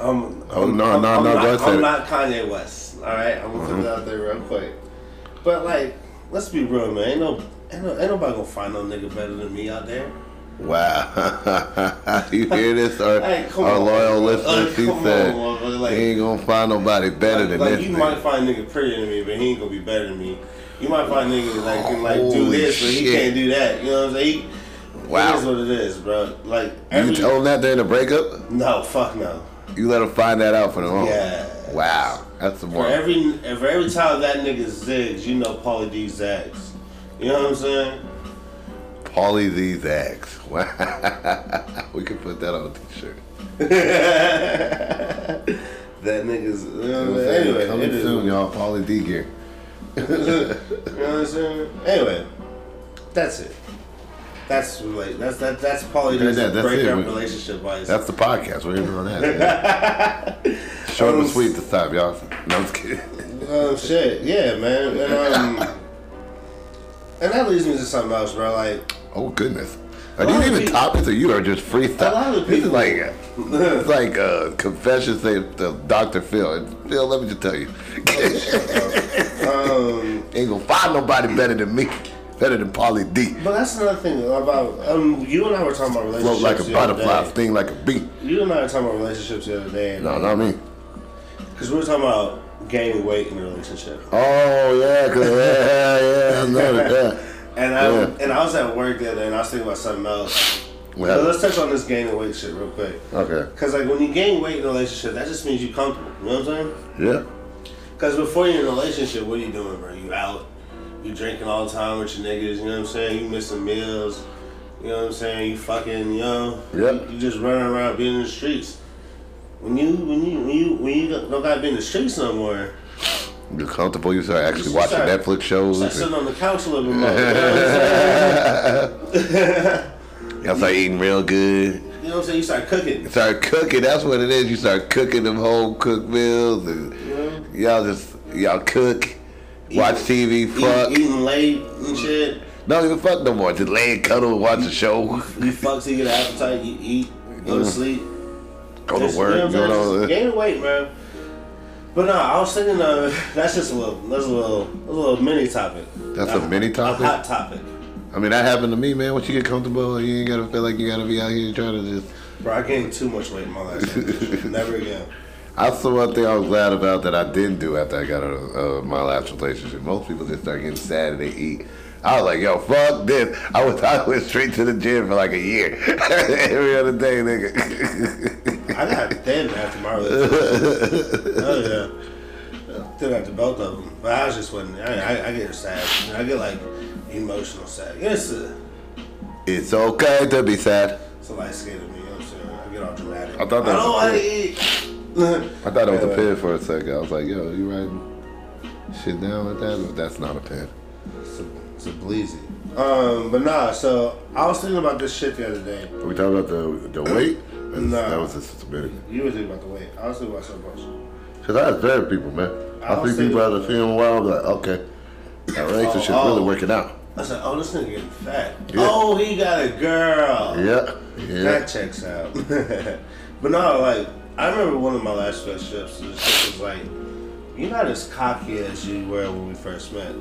S1: Um,
S2: Oh,
S1: I'm,
S2: no,
S1: I'm,
S2: no,
S1: I'm
S2: no,
S1: not, I'm not Kanye West. All right, I'm gonna put that out there real quick. But like, let's be real, man. Ain't no, ain't, no, ain't nobody gonna find no nigga better than me out there.
S2: Wow. you hear this? Our,
S1: Hey,
S2: our loyal
S1: bro.
S2: listener,
S1: Like,
S2: she
S1: come
S2: said,
S1: on, like-
S2: he ain't gonna find nobody better
S1: like,
S2: than
S1: like,
S2: this
S1: you
S2: nigga.
S1: might find a nigga prettier than me, but he ain't gonna be better than me. You might find a nigga that can like do this, but he can't do that. You know what I'm saying? He,
S2: Wow.
S1: It is what it is, bro. Like
S2: You
S1: every,
S2: told him that during the breakup?
S1: no, fuck no.
S2: You let him find that out for the own.
S1: Yeah.
S2: Wow. That's the
S1: For every for every time that nigga zigs, you know Paulie D zags. You know what I'm saying?
S2: Paulie D zags. Wow. we could put that on a t-shirt.
S1: That nigga's. You know what I'm
S2: I'm
S1: saying?
S2: saying?
S1: Anyway,
S2: Coming soon, y'all. Paulie D gear.
S1: You know what I'm saying? Anyway, that's it. That's like that's that that's Paulie
S2: Yeah, that- that's
S1: break
S2: it. We-
S1: relationship advice.
S2: That's the podcast. We're on that. Short and sweet this time, y'all. No, I'm just kidding.
S1: Oh shit, yeah, man, and um, and that leads me to something else, bro. Like,
S2: Oh goodness. Are these even
S1: people-
S2: topics or you are just
S1: A lot
S2: freestyle?
S1: of
S2: This is
S1: people-
S2: like it's like uh, confessions of the Dr. Phil. Phil, let me just tell you,
S1: um,
S2: ain't gonna find nobody better than me, better than Paulie D.
S1: but that's another thing about um, you and I were talking about relationships
S2: Float like a butterfly, sting like a bee.
S1: You and I were talking about relationships the other day,
S2: No, not me.
S1: because we were talking about gaining weight in a relationship.
S2: Oh yeah, cause yeah, yeah, I know that. Yeah.
S1: And I
S2: Yeah.
S1: and I was at work the other day, and I was thinking about something else.
S2: Well,
S1: But let's touch on this gaining weight shit real quick.
S2: okay.
S1: Cause like when you gain weight in a relationship, that just means you're comfortable. You know what I'm saying?
S2: Yeah.
S1: Cause before you're in a relationship, what are you doing, bro? You out, you drinking all the time with your niggas. You know what I'm saying? You missing meals. You know what I'm saying? You fucking, you know,
S2: Yep.
S1: you, you just running around being in the streets. When you when you when you when you don't gotta be in the streets no more,
S2: You're comfortable. You start actually
S1: You
S2: watching
S1: start-
S2: Netflix shows.
S1: start sitting on the couch a little bit more. You know what I'm saying?
S2: Y'all start eating real good.
S1: You know what I'm saying? You start cooking.
S2: Start cooking. That's what it is. You start cooking them home cooked meals, and
S1: You
S2: y'all just y'all cook, watch TV, fuck.
S1: Eat, eating late and shit.
S2: Don't even fuck no more. Just lay and cuddle and watch a show.
S1: You fuck till you get an appetite. You eat, go to mm. sleep.
S2: Go to work.
S1: You know what I'm saying?
S2: know,
S1: uh, gain weight, man. But no, I was thinking uh, that's just a little, that's a little, a little mini topic.
S2: That's a mini topic?
S1: A hot topic.
S2: I mean, that happened to me, man. Once you get comfortable, you ain't gotta feel like you gotta be out here trying to just.
S1: Bro, I gained too much weight in my last relationship. Never again.
S2: That's the one thing I was glad about that I didn't do after I got out of uh, my last relationship. Most people just start getting sad and they eat. I was like, yo, fuck this. I was I went straight to the gym for like a year. Every other day, nigga.
S1: I got thin after my relationship. oh yeah. Thin after both of them. But I was just wasn't. I, I, I get sad. I get like emotional sad. It's a,
S2: It's okay to be sad.
S1: it's a light skin of me. You know what I'm saying? I get all dramatic.
S2: I thought that
S1: I
S2: was
S1: don't
S2: a
S1: want to eat.
S2: I thought it was a pen for a second. I was like, yo, you writing shit down like that? But that's not a pen.
S1: It's a, bleezy. Um, but nah. So I was thinking about this shit the other day.
S2: Are we talking about the the weight? That's-
S1: No.
S2: That was just a minute.
S1: You were thinking about the weight. I was thinking about something else.
S2: Because I have very people, man.
S1: I
S2: I see people seeing a while, I'm like, okay. That relationship
S1: Oh, oh.
S2: really working out.
S1: I said, "Oh, this nigga getting fat.
S2: Yeah.
S1: Oh, he got a girl.
S2: Yeah. Yeah.
S1: That checks out. but no, like I remember one of my last relationships. This shit was like, you're not as cocky as you were when we first met.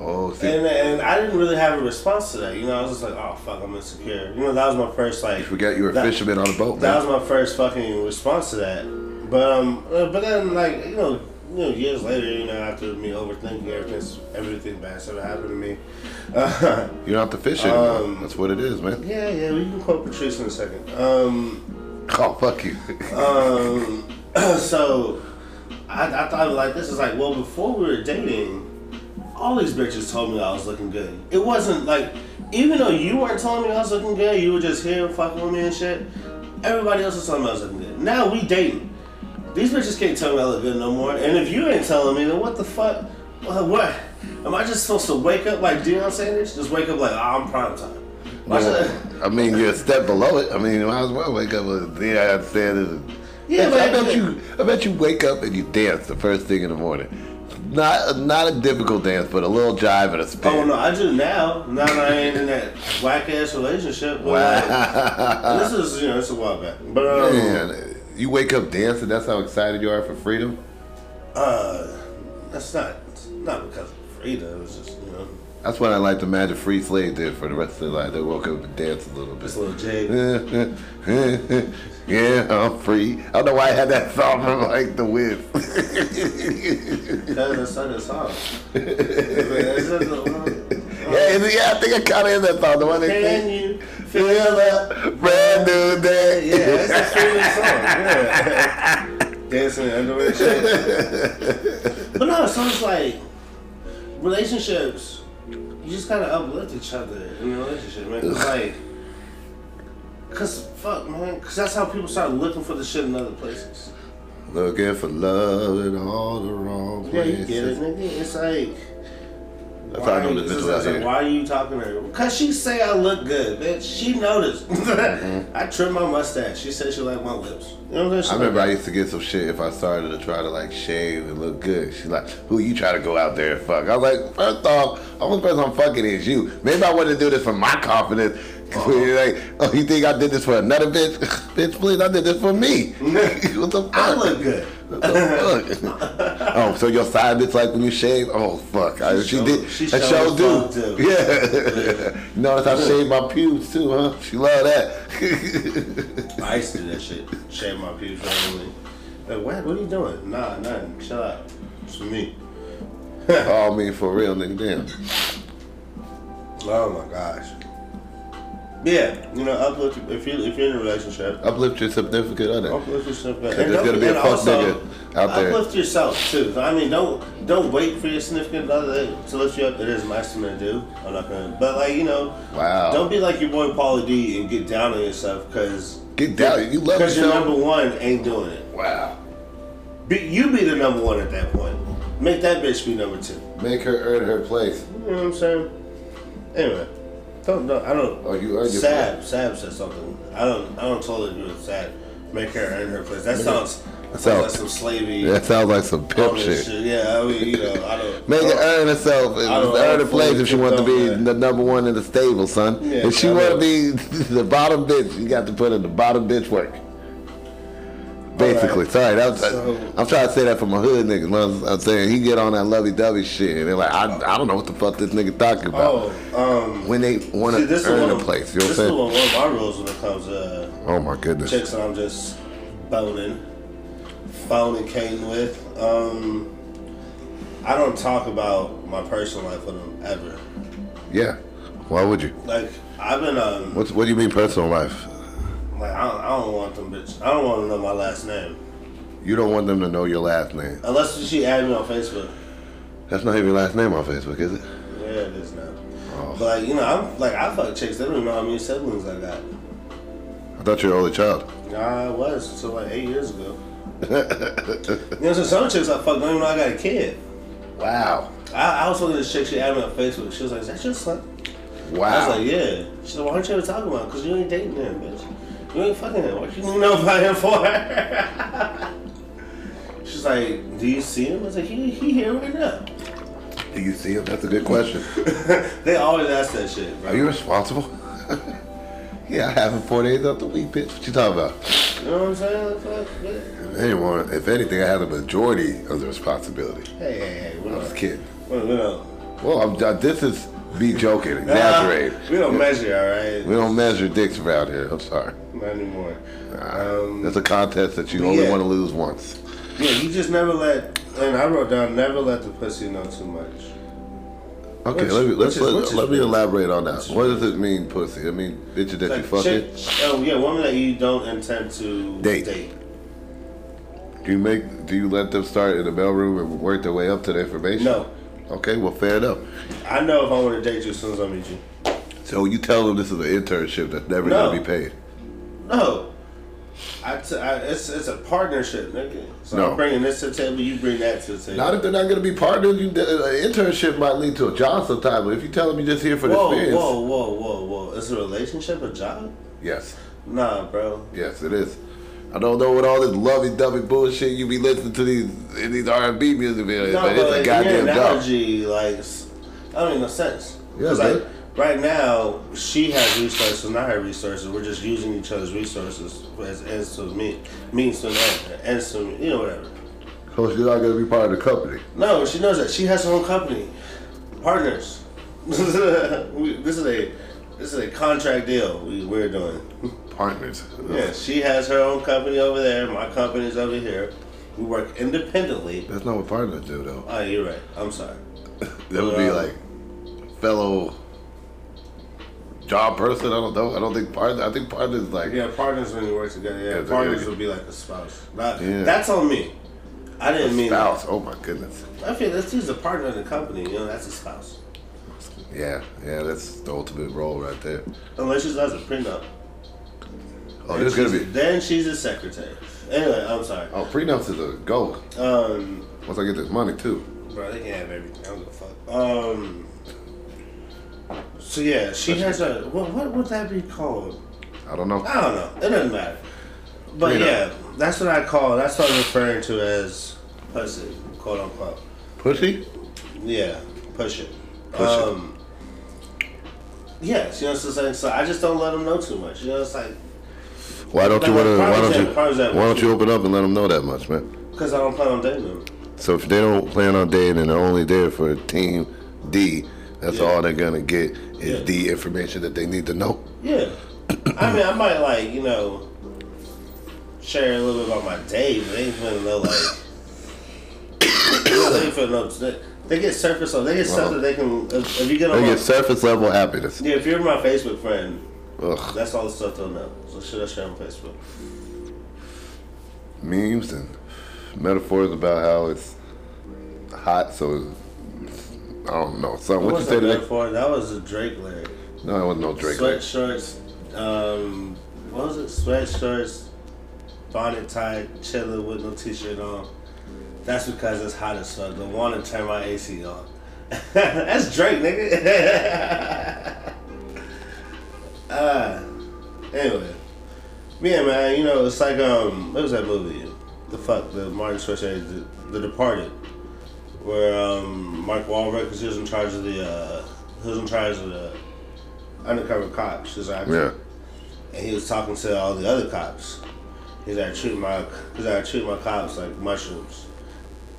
S2: Oh, see.
S1: And and I didn't really have a response to that. You know, I was just like, oh fuck, I'm insecure. You know, that was my first like.
S2: You forgot you were a fisherman on a boat, then.
S1: That was my first fucking response to that. But um, uh, but then like you know, you know, years later, you know, after me overthinking everything, everything bad's ever happened to me. Uh,
S2: You don't have to fish anymore.
S1: Um,
S2: That's what it is, man.
S1: yeah, yeah, we can quote Patrice in a second. Um,
S2: Oh, fuck you.
S1: um, so I, I thought like this is like well before we were dating, all these bitches told me I was looking good. It wasn't like even though you weren't telling me I was looking good, you were just here fucking with me and shit. Everybody else was telling me I was looking good. Now we dating. These bitches can't tell me I look good no more. And if you ain't telling me, then what the fuck? Well, what? Am I just supposed to wake up like Deion Sanders? Just wake up like, oh, I'm prime time. Should I-
S2: mean, you're a step below it. I mean, you might as well wake up with understand it.
S1: Yeah,
S2: I bet you. I bet you wake up and you dance the first thing in the morning. Not not a difficult dance, but a little jive and a spin.
S1: Oh no, I do now. Now that I ain't in that whack ass relationship. But like,
S2: Wow.
S1: this is you know it's a while back. But um,
S2: Man, you wake up dancing. That's how excited you are for freedom.
S1: uh, that's not not because of freedom. It's just
S2: That's what I like the Magic free slaves did for the rest of their life. They woke up and danced a little bit.
S1: just a little jig.
S2: yeah, I'm free. I don't know why I had that song from like the.
S1: Cause that's a song. Just a-
S2: yeah, yeah, I think I kind of in that song. The one that
S1: Can
S2: says,
S1: you
S2: "Feel a
S1: that?
S2: brand new day."
S1: Yeah, that's a freedom song. Yeah. Dancing in underwear shit. But no, so it's like relationships. You just gotta uplift each other in a relationship, man. Cause like, cause fuck, man. Cause that's how people start looking for the shit in other places.
S2: Looking for love in all the wrong places.
S1: Yeah, you get it, nigga. It's like.
S2: That's how I know
S1: why-
S2: the
S1: it's
S2: bitch out here.
S1: Why are you talking to her? Because she say I look good, bitch. She noticed.
S2: Mm-hmm.
S1: I trimmed my mustache. She said she liked my lips. You know what I'm
S2: I
S1: saying?
S2: remember I used to get some shit if I started to try to like shave and look good. She's like, "Who you try to go out there and fuck?" I was like, first off, only person I'm fucking is you. Maybe I wouldn't do this for my confidence. You're like, oh, you think I did this for another bitch? bitch, please, I did this for me. what the fuck?
S1: I look good.
S2: What the fuck? Oh, so your side bitch like when you shave? Oh fuck! I, she
S1: show-
S2: did.
S1: she show
S2: sure do.
S1: too.
S2: Yeah. you notice I shaved my pubes too, huh? She love that.
S1: I used to do that shit. Shave my pubes randomly. Like, what? What are you doing? Nah, nothing. Shut up. It's for me.
S2: oh, me for real, nigga. Damn.
S1: Oh my gosh. Yeah, you know, uplift if you if you're in a relationship,
S2: Uplift your significant other.
S1: uplift yourself. And
S2: there's
S1: don't-
S2: gonna be a fuck
S1: also,
S2: nigga out there.
S1: Uplift yourself too. I mean, don't don't wait for your significant other to lift you up. It is nice to me to do. I'm not gonna, but like you know,
S2: Wow.
S1: don't be like your boy Paulie D and get down on yourself because
S2: Get down. You love
S1: because your number one ain't doing it.
S2: Wow.
S1: Be, you be the number one at that point. Make that bitch be number two.
S2: Make her earn her place.
S1: You know what I'm saying? Anyway, don't, don't I don't.
S2: Oh, you your
S1: Sav, Sav said something. I don't. I don't totally agree with Sav. Make her earn her place. That sounds. That
S2: sounds-
S1: like some slavey.
S2: That sounds like some pimp
S1: bonus
S2: shit.
S1: Yeah, I mean, you know, I don't.
S2: Make
S1: I
S2: her
S1: don't-
S2: earn herself. Earn her
S1: don't
S2: place if she wants to be
S1: condone
S2: the number one in the stable, son.
S1: Yeah,
S2: if she want to be the bottom bitch, you got to put in the bottom bitch work. Basically,
S1: Alright.
S2: sorry. That was,
S1: So-
S2: I'm trying to say that for my hood niggas. I'm saying he get on that lovey-dovey shit, and they're like, I, I don't know what the fuck this nigga talking about.
S1: Oh, um,
S2: When they want to
S1: this is
S2: earn
S1: one
S2: a place, you know
S1: this
S2: what
S1: is
S2: I'm
S1: one,
S2: saying?
S1: one of my rules when it comes to uh,
S2: Oh my goodness.
S1: chicks that I'm just boning, phoning Kane with. Um, I don't talk about my personal life with them ever.
S2: Yeah. Why would you?
S1: Like I've been um,
S2: What's, what do you mean personal life?
S1: Like I don't, I don't want them bitch. I don't want to know my last name
S2: You don't want them to know your last name.
S1: unless she add me on Facebook.
S2: That's not even your last name on Facebook, is it?
S1: Yeah, it is now.
S2: Oh.
S1: But like you know, I'm like I fuck chicks. They don't even know how many siblings I got.
S2: I thought you were only child.
S1: Nah, I was until like eight years ago. You know, so some chicks I fuck don't even know I got a kid.
S2: Wow.
S1: I, I was fucking this chick. She added me on Facebook. She was like, "Is that your son?" Wow. I was like, "Yeah." She's like, "Why aren't you ever talking about? Because you ain't dating him, bitch. You ain't fucking him. What you know about him for?" She's like, "Do you see him?" I was like, "He he here right now."
S2: do you see him? That's a good question.
S1: they always ask that shit, bro.
S2: Are you responsible? yeah, I have him four days out the week, bitch. What you talking about?
S1: You know what I'm saying? Fuck.
S2: If anyone, if anything, I have the majority of the responsibility.
S1: Hey, hey, hey. We
S2: I was
S1: don't.
S2: kidding.
S1: Don't. We
S2: Well, I'm, this is me joking, exaggerate.
S1: we don't measure, all right?
S2: We don't measure dicks around here. I'm sorry.
S1: Not anymore.
S2: Nah,
S1: Um,
S2: it's a contest that you only
S1: yeah.
S2: want to lose once.
S1: Yeah, you just never let. And I wrote down, never let the pussy know too much.
S2: Okay,
S1: Which-
S2: let me let's
S1: is-
S2: let, let me elaborate on that. What does it mean, pussy? I mean, bitches that you
S1: Like,
S2: fucking.
S1: chick, oh yeah, woman that you don't intend to
S2: Date.
S1: date.
S2: Do you make? Do you let them start in the mailroom and work their way up to the information?
S1: No,
S2: Okay, well, fair enough.
S1: I know if I want to date you as soon as I meet you.
S2: So you tell them this is an internship that's never
S1: No.
S2: gonna be paid.
S1: No, I t- I, it's it's a partnership, nigga. So
S2: No.
S1: I'm bringing this to the table, you bring that to the table.
S2: Not if they're not gonna be partners. You, an internship might lead to a job sometime, but if you tell them you're just here for the
S1: whoa,
S2: experience,
S1: whoa, whoa, whoa, whoa! Is a relationship a job?
S2: yes,
S1: Nah, bro.
S2: yes, it is. I don't know what all this lovey-dovey bullshit you be listening to these in these R&B music videos,
S1: No,
S2: but
S1: but
S2: it's a goddamn
S1: your
S2: job.
S1: analogy, like, that don't make no sense.
S2: Yeah,
S1: like, right now, she has resources, and I have resources. We're just using each other's resources as ends to me, means to an end, ends to you know whatever.
S2: So she's not gonna be part of the company.
S1: No, she knows that she has her own company, partners. We- this is a this is a contract deal we, we're doing.
S2: Partners.
S1: Yeah, she has her own company over there. My company's over here. We work independently.
S2: That's not what partners do, though.
S1: Oh, you're right. I'm sorry.
S2: That would be
S1: Uh,
S2: like fellow job person. I don't know. I don't think partner. I think partners like
S1: Yeah, partners when you work together. Yeah,
S2: Yeah,
S1: partners would be like a spouse. Not,
S2: Yeah.
S1: That's on me. I didn't mean
S2: spouse. Oh my goodness.
S1: I feel that's just a partner in the company. You know, that's a spouse.
S2: Yeah, yeah. That's the ultimate role right there.
S1: Unless she does a prenup.
S2: Oh,
S1: Then
S2: there's gonna be.
S1: Then she's a secretary. Anyway, I'm sorry.
S2: Oh, prenups is a go.
S1: Um,
S2: Once I get this money too.
S1: bro, they can have everything. I don't give a fuck. Um. So yeah, she has a what? What would that be called?
S2: I don't know.
S1: I don't know. It doesn't matter. But
S2: Prenup.
S1: yeah, that's what I call. That's what I'm referring to as pussy, quote unquote.
S2: Pussy.
S1: Yeah, push it.
S2: Push it.
S1: um, Yes, you know what I'm saying. So I just don't let them know too much. You know, it's like
S2: Why don't you want to?
S1: why
S2: don't you?
S1: why is that-
S2: Why don't you open up and let them know that much, man?
S1: because I don't plan on dating them.
S2: So if they don't plan on dating and they're only there for Team D, that's
S1: Yeah.
S2: all they're gonna get is
S1: Yeah.
S2: the information that they need to know.
S1: Yeah, I mean, I might like you know share a little bit about my day, but they ain't gonna know like. they ain't finna know. They, they get surface on. They get stuff uh-huh. that they can. If, if you get on
S2: They
S1: my,
S2: get surface level happiness.
S1: yeah, if you're my Facebook friend,
S2: Ugh.
S1: that's all the stuff they'll know. So should I share on Facebook?
S2: Memes and metaphors about how it's hot, so it's, I don't know. So
S1: What
S2: you say
S1: that
S2: today?
S1: metaphor? That was a Drake lyric.
S2: No, it wasn't no Drake.
S1: Sweatshirts, um, what was it? Sweatshirts, bonnet tied, chilling with no t-shirt on. That's because it's hot as fuck. Don't want to turn my AC on. That's Drake, nigga. uh, anyway, yeah, man. You know, it's like um, what was that movie? The fuck, the Martin Scorsese, the, the Departed, where um, Mark Wahlberg, because he was in charge of the, uh, he was in charge of the undercover cops, his actor.
S2: Yeah.
S1: And he was talking to all the other cops. He's like treat my he's like treat my cops like mushrooms.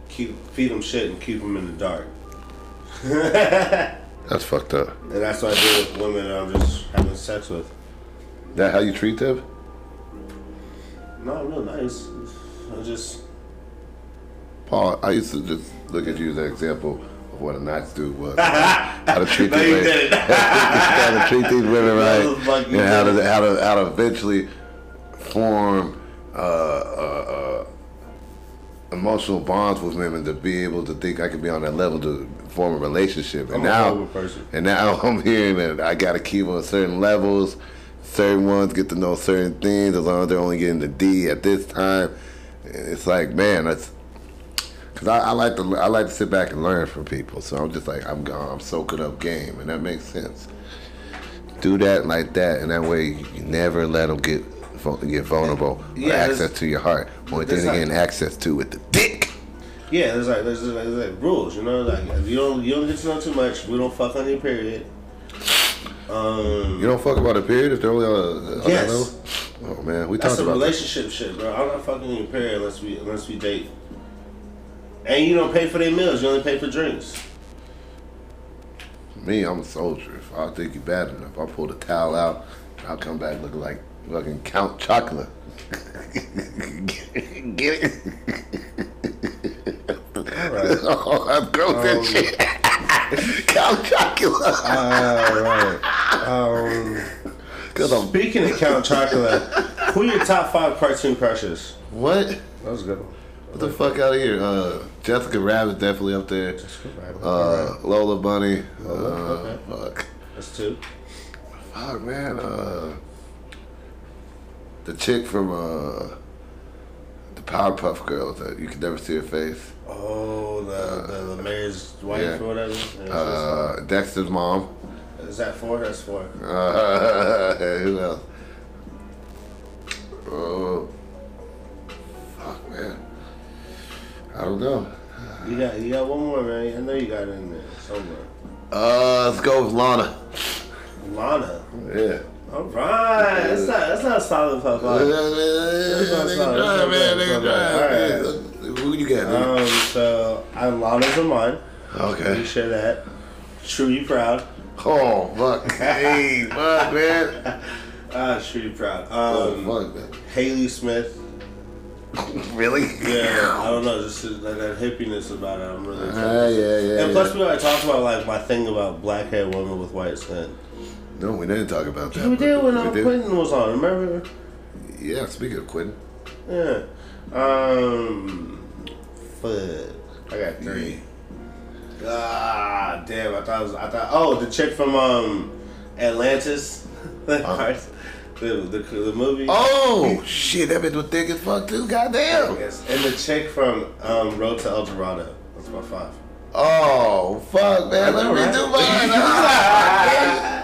S1: Keep feed them shit and keep them in the dark.
S2: That's fucked up.
S1: And that's what I do with women that I'm just having sex with.
S2: That how you treat them?
S1: No, real nice. I just
S2: Paul, I used to just look at you as an example of what a nice dude was. how to treat
S1: No,
S2: these women. how to treat these women right.
S1: No,
S2: and how to how to how to eventually form uh, uh, uh, emotional bonds with women to be able to think I could be on that level to form a relationship. And
S1: I'm
S2: now and now I'm hearing that I gotta keep on certain levels. Certain ones get to know certain things as long as they're only getting the D at this time. It's like, man, that's because I, I like to I like to sit back and learn from people. So I'm just like I'm gone. I'm soaking up game, and that makes sense. Do that like that, and that way you never let them get get vulnerable or
S1: Yeah,
S2: access to your heart. Only thing they're
S1: like-
S2: getting access to with the dick.
S1: yeah. There's like there's like, there's like rules, you know. Like if you don't you don't get to know too much. We don't fuck on your period. Um,
S2: You don't fuck about a period if they're only on, a, on
S1: Yes.
S2: that level. Oh man, we
S1: that's
S2: talked
S1: a
S2: about that.
S1: relationship shit, bro. I'm not fucking on your period unless we unless we date. And you don't pay for their meals. You only pay for drinks.
S2: Me, I'm a soldier. If I think you're bad enough, I'll pull the towel out. I'll come back looking like fucking Count Chocula. Get it?
S1: Alright.
S2: oh, I'm gross that shit. Count Chocula.
S1: Alright. Um, speaking of Count Chocolate, who are your top five cartoon crushes?
S2: what?
S1: That was a good one.
S2: What the fuck out of here? Uh, Jessica Rabbit definitely up there. Rabbit, Uh, Lola Bunny. Uh,
S1: okay.
S2: fuck.
S1: That's two.
S2: Fuck man. Uh, the chick from uh, the Powerpuff Girls that you could never see her face.
S1: Oh, the the, the mayor's wife
S2: yeah.
S1: or whatever. Yeah,
S2: Uh, Dexter's mom.
S1: is that four? That's four.
S2: Uh, who else? Oh, fuck, man. I don't know.
S1: You got you got one more, man. I know you got it in there somewhere.
S2: Uh, let's go with Lana.
S1: Lana.
S2: Yeah.
S1: All right. That's not that's not a solid top five.
S2: Who you got?
S1: Um, so I Lana's of mine.
S2: Okay.
S1: share that. Trudy Proud?
S2: Oh, fuck. Hey, fuck, man.
S1: Ah, Trudy Proud.
S2: Oh,
S1: Um,
S2: fuck, man.
S1: Hayley Smith.
S2: Really?
S1: Yeah, I don't know, just that, that hippiness about it. I'm really.
S2: Ah, yeah, yeah.
S1: and plus,
S2: yeah.
S1: we already talked about like my thing about black haired women with white skin.
S2: No, we didn't talk about that.
S1: we did when uh. Quentin was on. Remember?
S2: Yeah, speaking of Quentin.
S1: Yeah. Um. Fuck. I got three. Ah, damn! I thought it was. I thought. Oh, the chick from um, Atlantis.
S2: Uh-huh.
S1: the, the the movie.
S2: Oh, shit, that bitch was thick as fuck, too. Goddamn.
S1: Yes. And the chick from um, Road to El Dorado. That's my five.
S2: Oh, fuck, man. Let me do mine.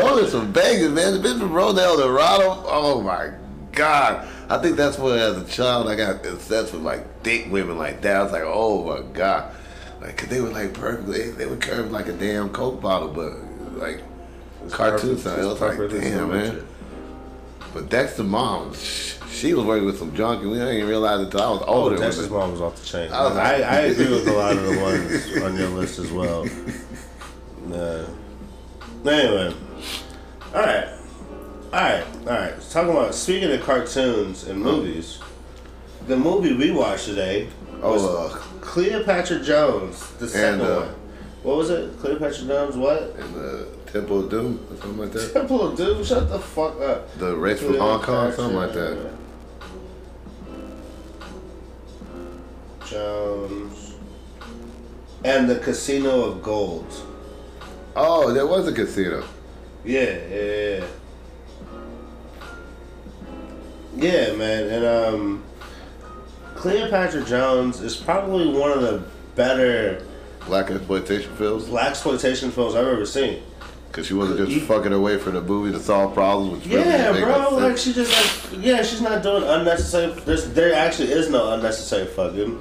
S2: Those are some bangers, man. The bitch from Rodell Dorado. Oh, my God. I think that's where, as a child, I got obsessed with, like, thick women like that. I was like, oh, my God. Like, cause they were, like, perfectly, they, they were curved like a damn Coke bottle, but, like, cartoon style. It was
S1: It's
S2: like.
S1: It's
S2: damn, man. But Dexter's mom, sh- she was working with some junk, and we didn't even realize it until I was
S1: Oh,
S2: older. With it.
S1: mom was off the chain.
S2: I was
S1: I,
S2: like-
S1: I agree with a lot of the ones on your list as well. Nah. Anyway, all right, all right, all right. Talking about speaking of cartoons and movies, the movie we watched today was
S2: Oh, uh,
S1: Cleopatra Jones, the second
S2: uh,
S1: one. What was it? Cleopatra Jones? What?
S2: in the Temple of Doom or something like that.
S1: Temple of Doom. Shut the fuck up.
S2: The race from Hong Kong, something like that.
S1: Jones. And the Casino of Gold.
S2: Oh, there was a casino.
S1: Yeah, yeah, yeah. Yeah, man, and um, Cleopatra Jones is probably one of the better
S2: Black exploitation films.
S1: black exploitation films I've ever seen.
S2: Because she wasn't just
S1: You-
S2: fucking away from the movie to solve problems. Which
S1: Yeah,
S2: didn't
S1: bro. Like
S2: sense.
S1: she just like yeah, she's not doing unnecessary. There's there actually is no unnecessary fucking.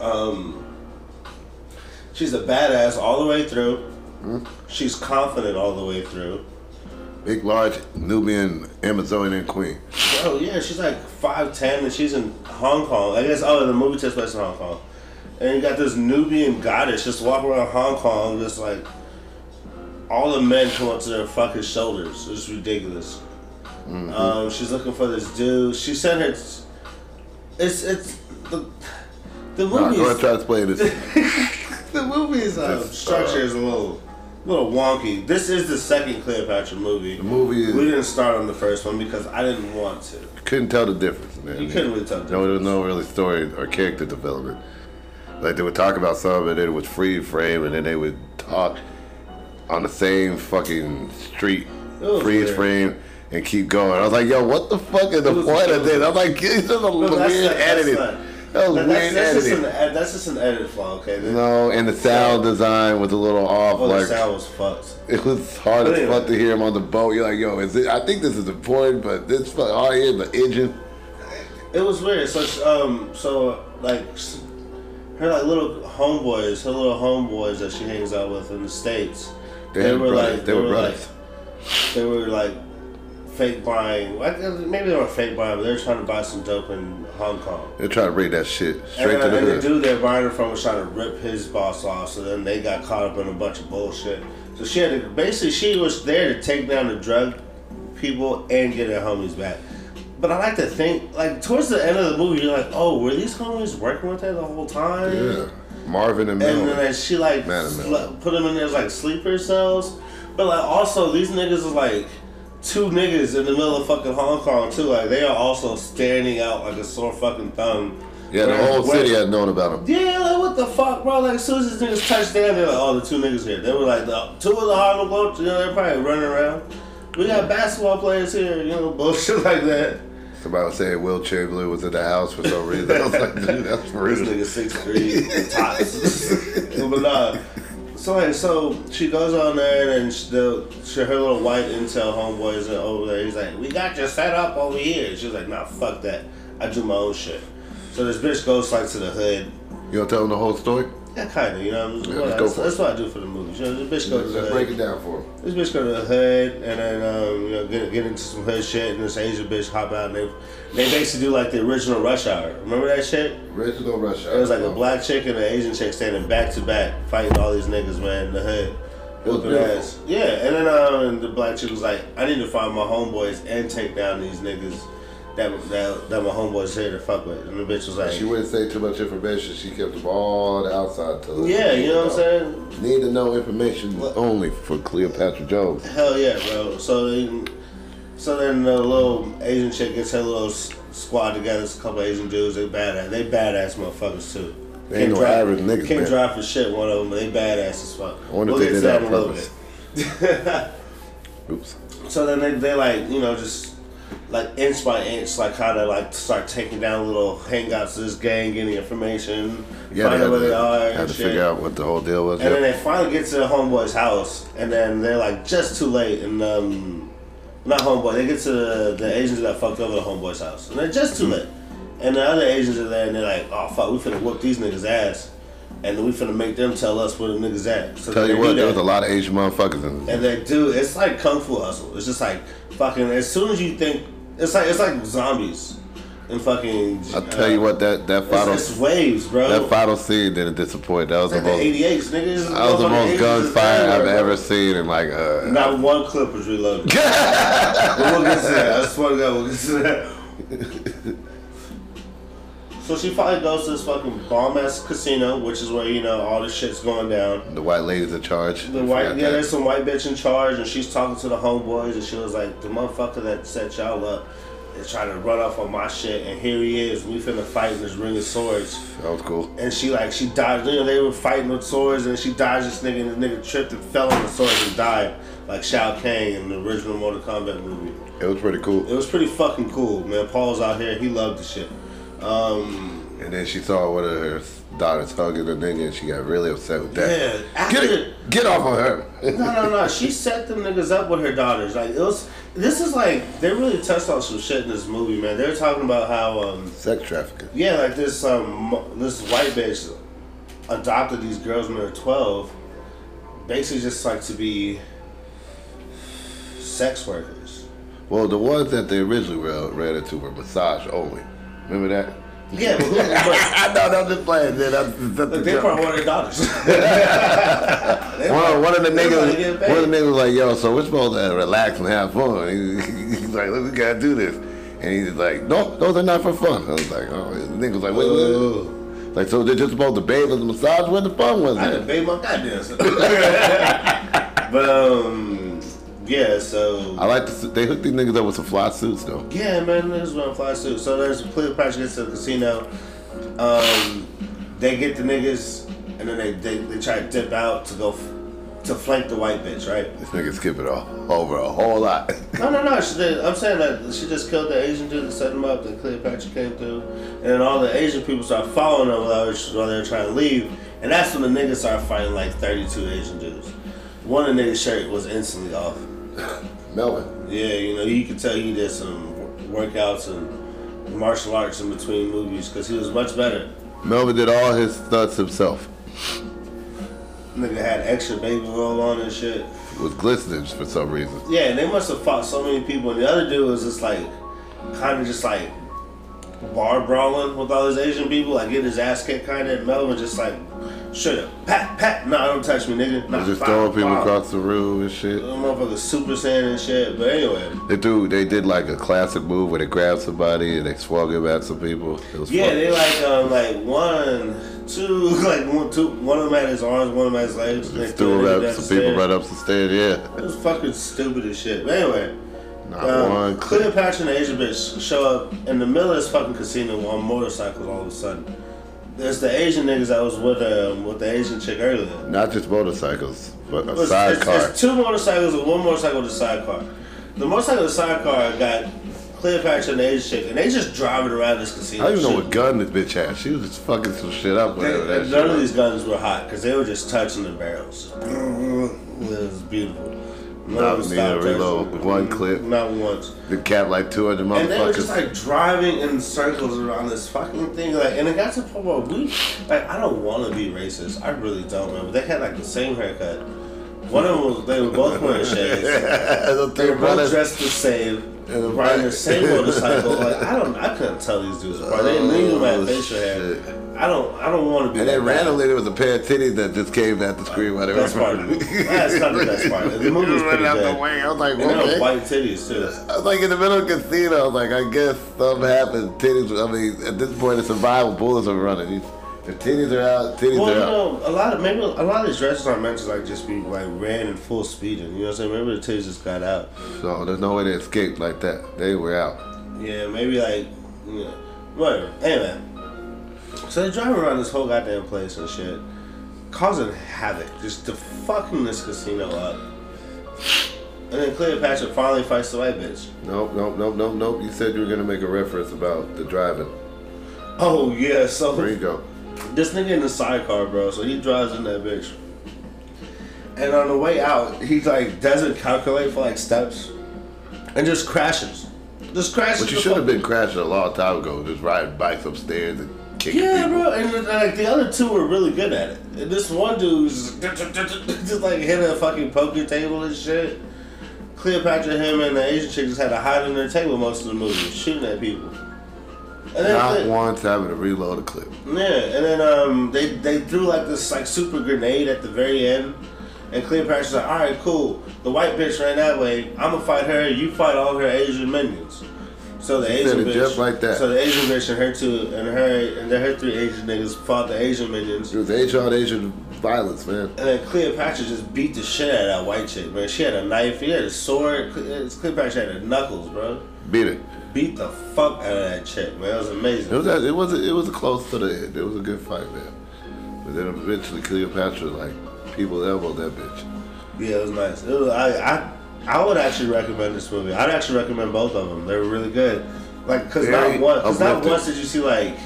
S1: Um, she's a badass all the way through.
S2: Hmm?
S1: She's confident all the way through.
S2: Big, large Nubian Amazonian queen.
S1: Oh yeah, she's like five ten and she's in Hong Kong. I guess oh, the movie takes place in Hong Kong, and you got this Nubian goddess just walking around Hong Kong, just like all the men come up to their fucking shoulders. It's ridiculous. Um, she's looking for this dude. She said it's it's it's the the
S2: Nah,
S1: movie
S2: go ahead try to explain this.
S1: the movie's uh,
S2: This,
S1: structure
S2: uh,
S1: is a little little wonky. This is the second Cleopatra movie.
S2: The movie is-
S1: we didn't start on the first one because I didn't want to.
S2: couldn't tell the difference, man.
S1: You couldn't really tell the
S2: No, there was no really story or character development. Like they would talk about some, and then it was free frame, and then they would talk on the same fucking street, freeze
S1: weird.
S2: frame, and keep going. I was like, yo, what the fuck is the point of this? I'm like, this is a
S1: No,
S2: weird editing. That was
S1: That-
S2: weird
S1: that's, that's, just an, that's just an edit flaw, okay?
S2: No, and the sound design was a little off.
S1: oh, the sound was fucked.
S2: it was hard
S1: But
S2: as
S1: anyway.
S2: fuck to hear him on the boat. You're like, yo, is it? I think this is important, but this fuck all here, the engine.
S1: It was weird. So, um, so like her like little homeboys, her little homeboys that she hangs out with in the states.
S2: They, were brothers. they, were brothers.
S1: like they were like fake buying. Maybe they were fake buying, but they were trying to buy some dope in Hong Kong.
S2: They're trying to bring that shit
S1: And,
S2: straight to
S1: then,
S2: the
S1: and the dude they're buying it from was trying to rip his boss off. So then they got caught up in a bunch of bullshit. So she had to basically she was there to take down the drug people and get her homies back. But I like to think like towards the end of the movie, you're like, oh, were these homies working with her the whole time?
S2: Yeah, Marvin and Mel.
S1: And then she like sl- put them in there as like sleeper cells. But like also these niggas is like two niggas in the middle of fucking Hong Kong too. Like they are also standing out like a sore fucking thumb.
S2: Yeah, the whole city had known about them.
S1: yeah, like what the fuck, bro? Like as soon as these niggas touched down, they're like, oh, the two niggas here. They were like the two of the Harlem Globetrotters, you know, they're probably running around. We got basketball players here, you know, bullshit like that.
S2: Somebody was saying Wilt Chamberlain was in the house for some reason. I was like, dude, that's for
S1: This nigga six three tots. but nah. So like, so she goes on there and she, the, she, her little white intel homeboys are over there. He's like, "We got you set up over here." She's like, "Nah, fuck that. I do my own shit." So this bitch goes like to the hood.
S2: You gonna tell them the whole story?
S1: Yeah, kind of. You know, what-
S2: go
S1: that's, that's what I do for the movies. You know, this bitch goes to the
S2: break it down for him.
S1: This bitch go to the hood and then um, you know get, get into some hood shit and this Asian bitch hop out and they they basically do like the original Rush Hour. Remember that shit?
S2: Original Rush Hour.
S1: It was like a black chick and an Asian chick standing back to back fighting all these niggas man in the hood. Whooping ass. Yeah, and then um, the black chick was like, I need to find my homeboys and take down these niggas that that, that my homeboys here to fuck with. And the bitch was like,
S2: She wouldn't say too much information. She kept them all the outside. To
S1: Yeah, you know what I'm saying?
S2: Need to know information
S1: What?
S2: only for Cleopatra Jones.
S1: Hell yeah, bro. So then, so then the little Asian chick gets her little squad together. It's a couple Asian dudes. They badass. They badass motherfuckers too.
S2: They ain't no
S1: drive,
S2: average niggas,
S1: Can't
S2: man.
S1: drive for shit. One of them, but they badass as fuck.
S2: I wonder if
S1: We'll
S2: they
S1: get
S2: did that on purpose. Oops.
S1: So then they, they like you know just like inch by inch like kind of like start taking down little hangouts of this gang, getting information,
S2: Yeah, they
S1: find
S2: had
S1: where
S2: to,
S1: they are,
S2: had
S1: and
S2: to
S1: shit.
S2: figure out what the whole deal was.
S1: And then they finally get to the homeboy's house, and then they're like just too late, and um, not homeboy. They get to the, the Asians that fucked over the homeboy's house, and they're just
S2: Mm-hmm.
S1: too late. And the other Asians are there, and they're like, "Oh fuck, we finna whoop these niggas ass, and then we finna make them tell us where the niggas at." So
S2: Tell you what, there was a lot of Asian motherfuckers in
S1: And they do. It's like kung fu hustle. It's just like fucking. As soon as you think, it's like it's like zombies, and fucking.
S2: I'll tell you what, that, that final
S1: it's waves, bro.
S2: that final scene didn't disappoint. That was
S1: It's
S2: the
S1: the
S2: most
S1: 88s, niggas.
S2: that was the most gunfire I've
S1: ever.
S2: ever seen in like uh
S1: Not one clip was reloaded. but we'll get to that. I swear to God, we'll get to that. So she finally goes to this fucking bomb ass casino, which is where you know all this shit's going down.
S2: the white lady's in charge.
S1: The white, yeah,
S2: that.
S1: there's some white bitch in charge, and she's talking to the homeboys, and she was like, "The motherfucker that set y'all up is trying to run off on my shit, and here he is. We finna fight in this ring of swords."
S2: That was cool.
S1: And she like she dodged. You know, they were fighting with swords, and she dodged this nigga, and the nigga tripped and fell on the sword and died, like Shao Kahn in the original Mortal Kombat movie.
S2: It was pretty cool.
S1: It was pretty fucking cool, man. Paul's out here, he loved the shit. Um,
S2: And then she saw one of her daughters hugging the nigga, and she got really upset with that.
S1: yeah,
S2: Get get off of her.
S1: no, no, no. She set them niggas up with her daughters. Like it was. This is like they really touched on some shit in this movie, man. They're talking about how, um,
S2: Sex trafficking.
S1: yeah, like this, um, this white bitch adopted these girls when they were twelve, basically just like to be sex workers.
S2: Well, the ones that they originally ran into were massage only. Remember that?
S1: Yeah, but, who, but
S2: I know, I'm just playing. Man. That's, that's the
S1: they probably one of their daughters.
S2: One, one of the niggas, one of the niggas was like, "Yo, so we're supposed to relax and have fun." He- He's like, "Look, we gotta do this," and he's like, "No, those are not for fun." I was like, "Oh," the nigga was like, "Wait, wait, wait." Like, so they're just supposed to bathe and massage? Where the fun was
S1: I done paid my goddamn but um, yeah. So
S2: I like to. see- They hooked these niggas up with some fly suits though.
S1: Yeah, man, niggas wearing fly suits. So there's Cleopatra gets to the casino. Um, they get the niggas, and then they, they, they try to dip out to go f- to flank the white bitch, right?
S2: This nigga skipping all over a whole lot.
S1: No, no, no. She did, I'm saying that she just killed the Asian dude that set him up. Then Cleopatra came through, and then all the Asian people start following them while they were, trying to leave. And that's when the niggas started fighting like 32 Asian dudes. One of the niggas' shirt was instantly off.
S2: Melvin.
S1: Yeah, you know, you could tell he did some workouts and martial arts in between movies because he was much better.
S2: Melvin did all his stunts himself.
S1: Nigga had extra baby oil on and shit.
S2: Was glistening for some reason.
S1: Yeah, and they must have fought so many people. And the other dude was just like, kind of just like bar brawling with all these Asian people, like getting his ass kicked kind of. And Melvin just like, shut up, pat, pat, nah, don't touch me, nigga. Nah,
S2: just throwing people across the room and shit.
S1: The motherfucker super saiyan and shit. But anyway,
S2: They do. They did like a classic move where they grabbed somebody and they swung him at some people. It was
S1: yeah,
S2: fun.
S1: they like um like one, two, like one, two. One of them had his arms, one of them had his legs.
S2: Just
S1: threw
S2: him
S1: down
S2: Some people right up the stairs. Yeah,
S1: It was fucking stupid as shit. But anyway,
S2: not
S1: um,
S2: one.
S1: Cleopatra and the Asian bitch show up in the middle of this fucking casino on motorcycles all of a sudden. There's the Asian niggas that was with um, with the Asian chick earlier.
S2: Not just motorcycles, but a sidecar.
S1: it's two motorcycles and one motorcycle with a sidecar. The motorcycle with the sidecar got Cleopatra and the Asian chick, and they just driving around this casino.
S2: I don't even know what gun this bitch had. She was just fucking some shit up.
S1: They-
S2: Whatever that
S1: none of
S2: was.
S1: these guns were hot because they were just touching the barrels. It was beautiful.
S2: Not need to reload one clip.
S1: Not once.
S2: The cap like two hundred
S1: And they were just like driving in circles around this fucking thing. Like, and it got to the point where we, like, I don't want to be racist. I really don't, man. But they had like the same haircut. One of them was, they were both wearing shades.
S2: The
S1: They were both dressed the same.
S2: And
S1: Riding the same motorcycle. Like, I don't, I couldn't tell these dudes apart. They have
S2: Oh,
S1: facial hair. I don't, I don't want to be.
S2: And then randomly there was a pair of titties that just came at the screen while they
S1: Best part of the movie. That's not the best part. The movie was pretty
S2: Running out the way. I was like,
S1: And
S2: okay.
S1: white titties too.
S2: I was like in the middle of the casino. I was like, I guess something happened. Titties. I mean, at this point, it's survival. Bullets are running. These, the titties are out. Titties
S1: Well, you
S2: are out.
S1: know, a lot of maybe a lot of these dresses aren't meant to like just be like ran in full speeding. You know what I'm saying? Maybe the titties just got out.
S2: So there's no way they escaped like that. They were out.
S1: Yeah, maybe like, you know, whatever. Anyway, so they're driving around this whole goddamn place and shit, causing havoc, just to fucking this casino up. And then Cleopatra finally fights the white bitch.
S2: Nope, nope, nope, nope, nope. You said you were gonna make a reference about the driving.
S1: Oh yeah, so
S2: There you go.
S1: This nigga in the sidecar, bro. So he drives in that bitch. And on the way out, he like doesn't calculate for like steps, and just crashes. Just crashes.
S2: But you should have been crashing a long time ago, just riding bikes upstairs and kicking
S1: Yeah,
S2: people.
S1: bro. And like the other two were really good at it. And this one dude's just like hitting a fucking poker table and shit. Cleopatra, him, and the Asian chick just had to hide under the table most of the movie, shooting at people. And then
S2: Not once having to reload a clip.
S1: Yeah, and then um, they they threw like this like super grenade at the very end, and Cleopatra's like, all right, cool. The white bitch ran that way. I'm gonna fight her. You fight all her Asian minions. So the Asian bitch,
S2: just like that.
S1: So the Asian bitch and her two and her and then her three Asian niggas fought the Asian minions.
S2: It was Asian on Asian violence, man.
S1: And then Cleopatra just beat the shit out of that white chick, man. She had a knife, she had a sword. Cle- uh, Cleopatra had her knuckles, bro.
S2: Beat it.
S1: Beat the fuck out of that chick, man. It was amazing.
S2: It was it was it was close to the end. It was a good fight, man. But then eventually Cleopatra like people elbowed that bitch.
S1: Yeah, it was nice. It was, I, I, I would actually recommend this movie. I'd actually recommend both of them. They were really good. Like, cause
S2: Very
S1: not one, cause not once did you see like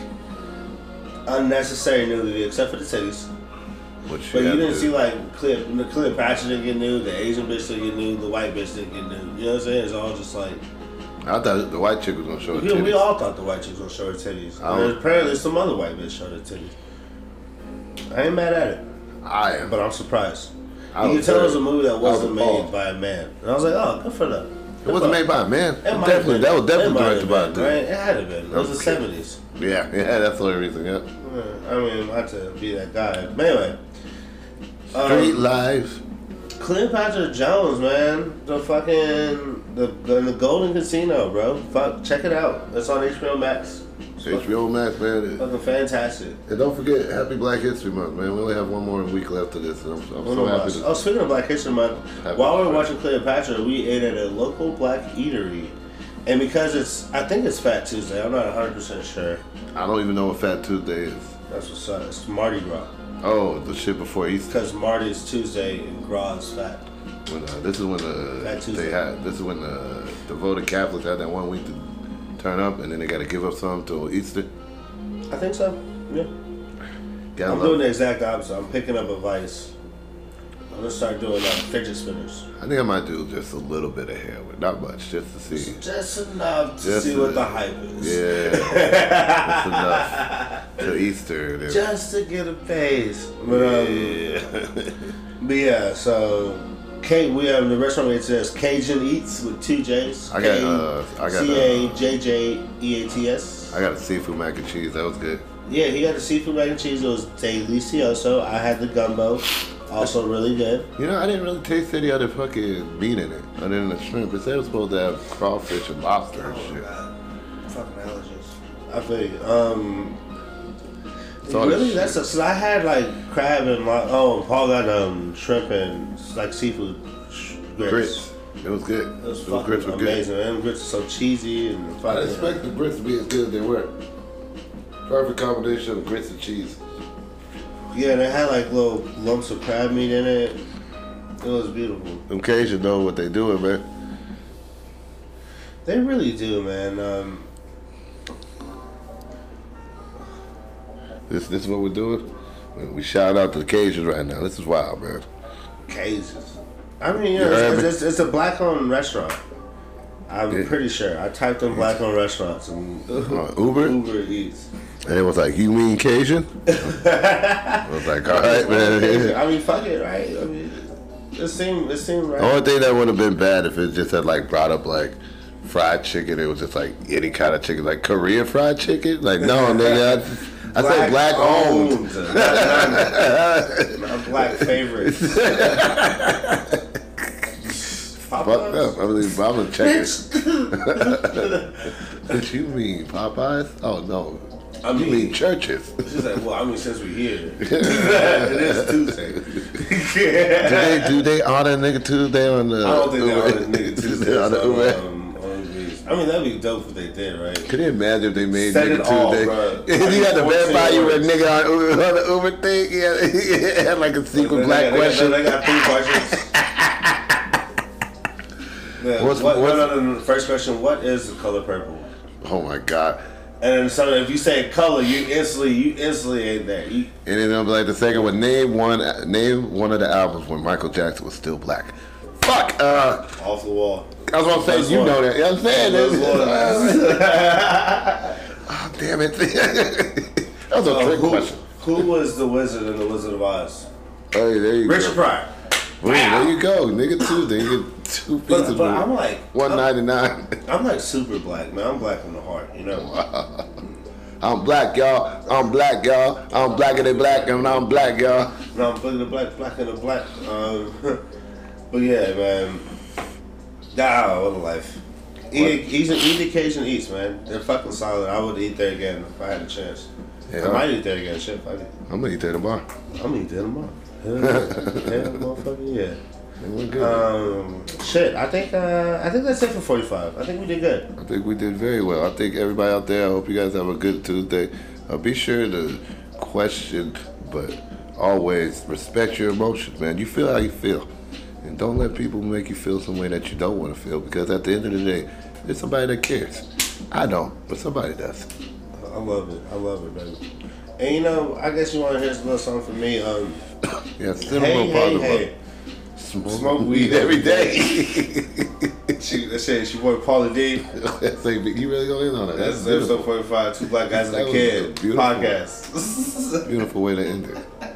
S1: unnecessary nudity, except for the titties. But you didn't
S2: do.
S1: see like the Cleopatra didn't get nude, the Asian bitch didn't get nude, the white bitch didn't get nude. You know what I'm saying? It's all just like
S2: I thought the white chick was gonna show her
S1: we, we all thought the white chick was gonna show her titties.
S2: I
S1: And
S2: don't-
S1: apparently, some other white bitch showed her titties. I ain't mad at it,
S2: I am.
S1: but I'm surprised.
S2: I
S1: you can tell it was a movie that
S2: I was
S1: wasn't made by a man, and I was like, oh, good for them.
S2: It wasn't made by a man.
S1: It
S2: definitely,
S1: been.
S2: that was definitely directed
S1: have
S2: by a dude.
S1: Right? It had to been. It was the seventies.
S2: Yeah, yeah, that's the only reason. Yeah.
S1: I mean, not to be that guy. But anyway. um,
S2: Street life.
S1: Cleopatra Jones, man. The fucking the, the the Golden Casino, bro. Fuck, check it out. It's on HBO Max.
S2: HBO Max, man.
S1: fucking fantastic.
S2: And don't forget, Happy Black History Month, man. We only have one more week left of this, and I'm, I'm so happy. To,
S1: Oh, speaking of Black History Month,
S2: Happy
S1: while we were watching Cleopatra, we ate at a local black eatery. And because it's, I think it's Fat Tuesday. I'm not 100% sure.
S2: I don't even know what Fat Tuesday is.
S1: That's what's up. It's Mardi Gras.
S2: Oh, the shit before Easter.
S1: Because Mardi is Tuesday and Gras is Fat.
S2: When, uh, this is when the they had. This is when the devoted Catholics had that one week to turn up, and then they got to give up some till Easter.
S1: I think so. Yeah.
S2: Gotta
S1: I'm doing
S2: it.
S1: the exact opposite. I'm picking up a vice. I'm gonna start doing uh, fidget spinners.
S2: I think I might do just a little bit of hair heroin, not much, just to see.
S1: Just enough to
S2: Just
S1: see what the hype is.
S2: Yeah, that's enough till Easter.
S1: Just to get a base. But um,
S2: yeah.
S1: but yeah. So, Kate, we have the restaurant. It says Cajun Eats with two J's.
S2: I got, uh, I got,
S1: C A J J E A T S.
S2: I got a seafood mac and cheese. That was good.
S1: Yeah, he got the seafood mac and cheese. It was delicioso. I had the gumbo, also really good.
S2: You know, I didn't really taste any other fucking meat in it, other than the shrimp. It said it was supposed to have crawfish and lobster and
S1: Oh
S2: shit.
S1: god, fucking allergies. I feel you. Um, really,
S2: this
S1: that's
S2: shit.
S1: a, so I had like crab and my oh Paul got um shrimp and like seafood sh- grits.
S2: Grits. It was good.
S1: It was
S2: Those
S1: fucking
S2: grits were
S1: amazing. Man, grits are so cheesy and
S2: I
S1: fucking.
S2: didn't expect the grits to be as good as they were. Perfect combination of grits and cheese.
S1: Yeah, they had like little lumps of crab meat in it. It was beautiful.
S2: Them Cajun know what they doing, man.
S1: They really do, man. Um,
S2: This this is what we're doing. We shout out to the Cajuns right now. This is wild, man.
S1: Cajuns. I mean, you
S2: You
S1: know, it's, it's, it's a black-owned restaurant. I'm
S2: Yeah.
S1: pretty sure. I typed in black-owned restaurants and
S2: Uh, Uber?
S1: Uber Eats.
S2: And it was like, you mean Cajun? I was like, all right, man.
S1: I mean, fuck it, right? I mean, it seemed it seemed right.
S2: The only thing that would have been bad if it just had like brought up like fried chicken. It was just like any kind of chicken, like Korean fried chicken. Like no, nigga, I, I said black owned.
S1: not, not, not black favorites.
S2: Fuck up. I mean, I'm gonna check it. What you mean, Popeyes? Oh no,
S1: I
S2: you
S1: mean-
S2: mean Church's?
S1: She's like, well, I mean, since we're here, it is Tuesday.
S2: do they do they honor nigga Tuesday on the?
S1: I don't think they're on
S2: Uber?
S1: the nigga Tuesday.
S2: they honor Uber?
S1: Um. I mean, that'd be dope if they did, right?
S2: Can you imagine if they made
S1: Said
S2: nigga Tuesday?
S1: bruh.
S2: you had to
S1: 14
S2: verify you were a nigga on, Uber, on the Uber thing. He had, he had like a secret
S1: They
S2: black
S1: got-
S2: question.
S1: They got, they got three questions. Yeah,
S2: What's-
S1: what,
S2: what's-
S1: no, no, no, no. First question: What is the color purple?
S2: Oh my god!
S1: And so if you say color, you instantly you instantly ain't there. You,
S2: And then I'm like the second one. Name one. Name one of the albums when Michael Jackson was still black. Fuck. Uh,
S1: off the wall.
S2: I was gonna say
S1: That's
S2: you
S1: one.
S2: know that. You know what I'm saying?
S1: That's
S2: That's- oh, damn it! that was a
S1: Uh,
S2: trick
S1: who,
S2: question.
S1: who was the wizard in the Wizard of Oz?
S2: Hey, there you
S1: Richard
S2: go.
S1: Pryor.
S2: Boom, there you go, nigga. Two. Then you get two pieces.
S1: But, but I'm like
S2: one ninety nine.
S1: I'm,
S2: ninety nine.
S1: I'm like super black, man. I'm black from the heart, you know.
S2: I'm black, y'all. I'm black, y'all. I'm blacker than black, and I'm black, y'all.
S1: No, I'm black in the black, black in the black. Um, but yeah, man. Ah, what a life. Eat, eat, eat the Cajun Eats, man. They're fucking solid. I would eat there again if I had a chance.
S2: Yeah.
S1: I might eat there again. Shit, fuck it.
S2: I'm gonna eat that tomorrow.
S1: I'm gonna eat there tomorrow. Hell yeah, Hell, motherfucker, yeah.
S2: It went good.
S1: Um, shit. I think uh, I think that's it for 45. I think we did good.
S2: I think we did very well. I think everybody out there, I hope you guys have a good Tuesday. Uh, be sure to question, but always respect your emotions, man. You feel how you feel. And don't let people make you feel some way that you don't want to feel because at the end of the day, there's somebody that cares. I don't, but somebody does.
S1: I love it. I love it, baby. And you know, I guess you want to hear a little song from me. Um,
S2: Yeah, still
S1: hey, hey, hey.
S2: Smoke,
S1: Smoke weed every
S2: day.
S1: She, that said she boy Paulie D.
S2: That's like, you really go in on it.
S1: That's
S2: That's
S1: episode 45, Two Black Guys and
S2: That
S1: a Kid podcast.
S2: beautiful way to end it.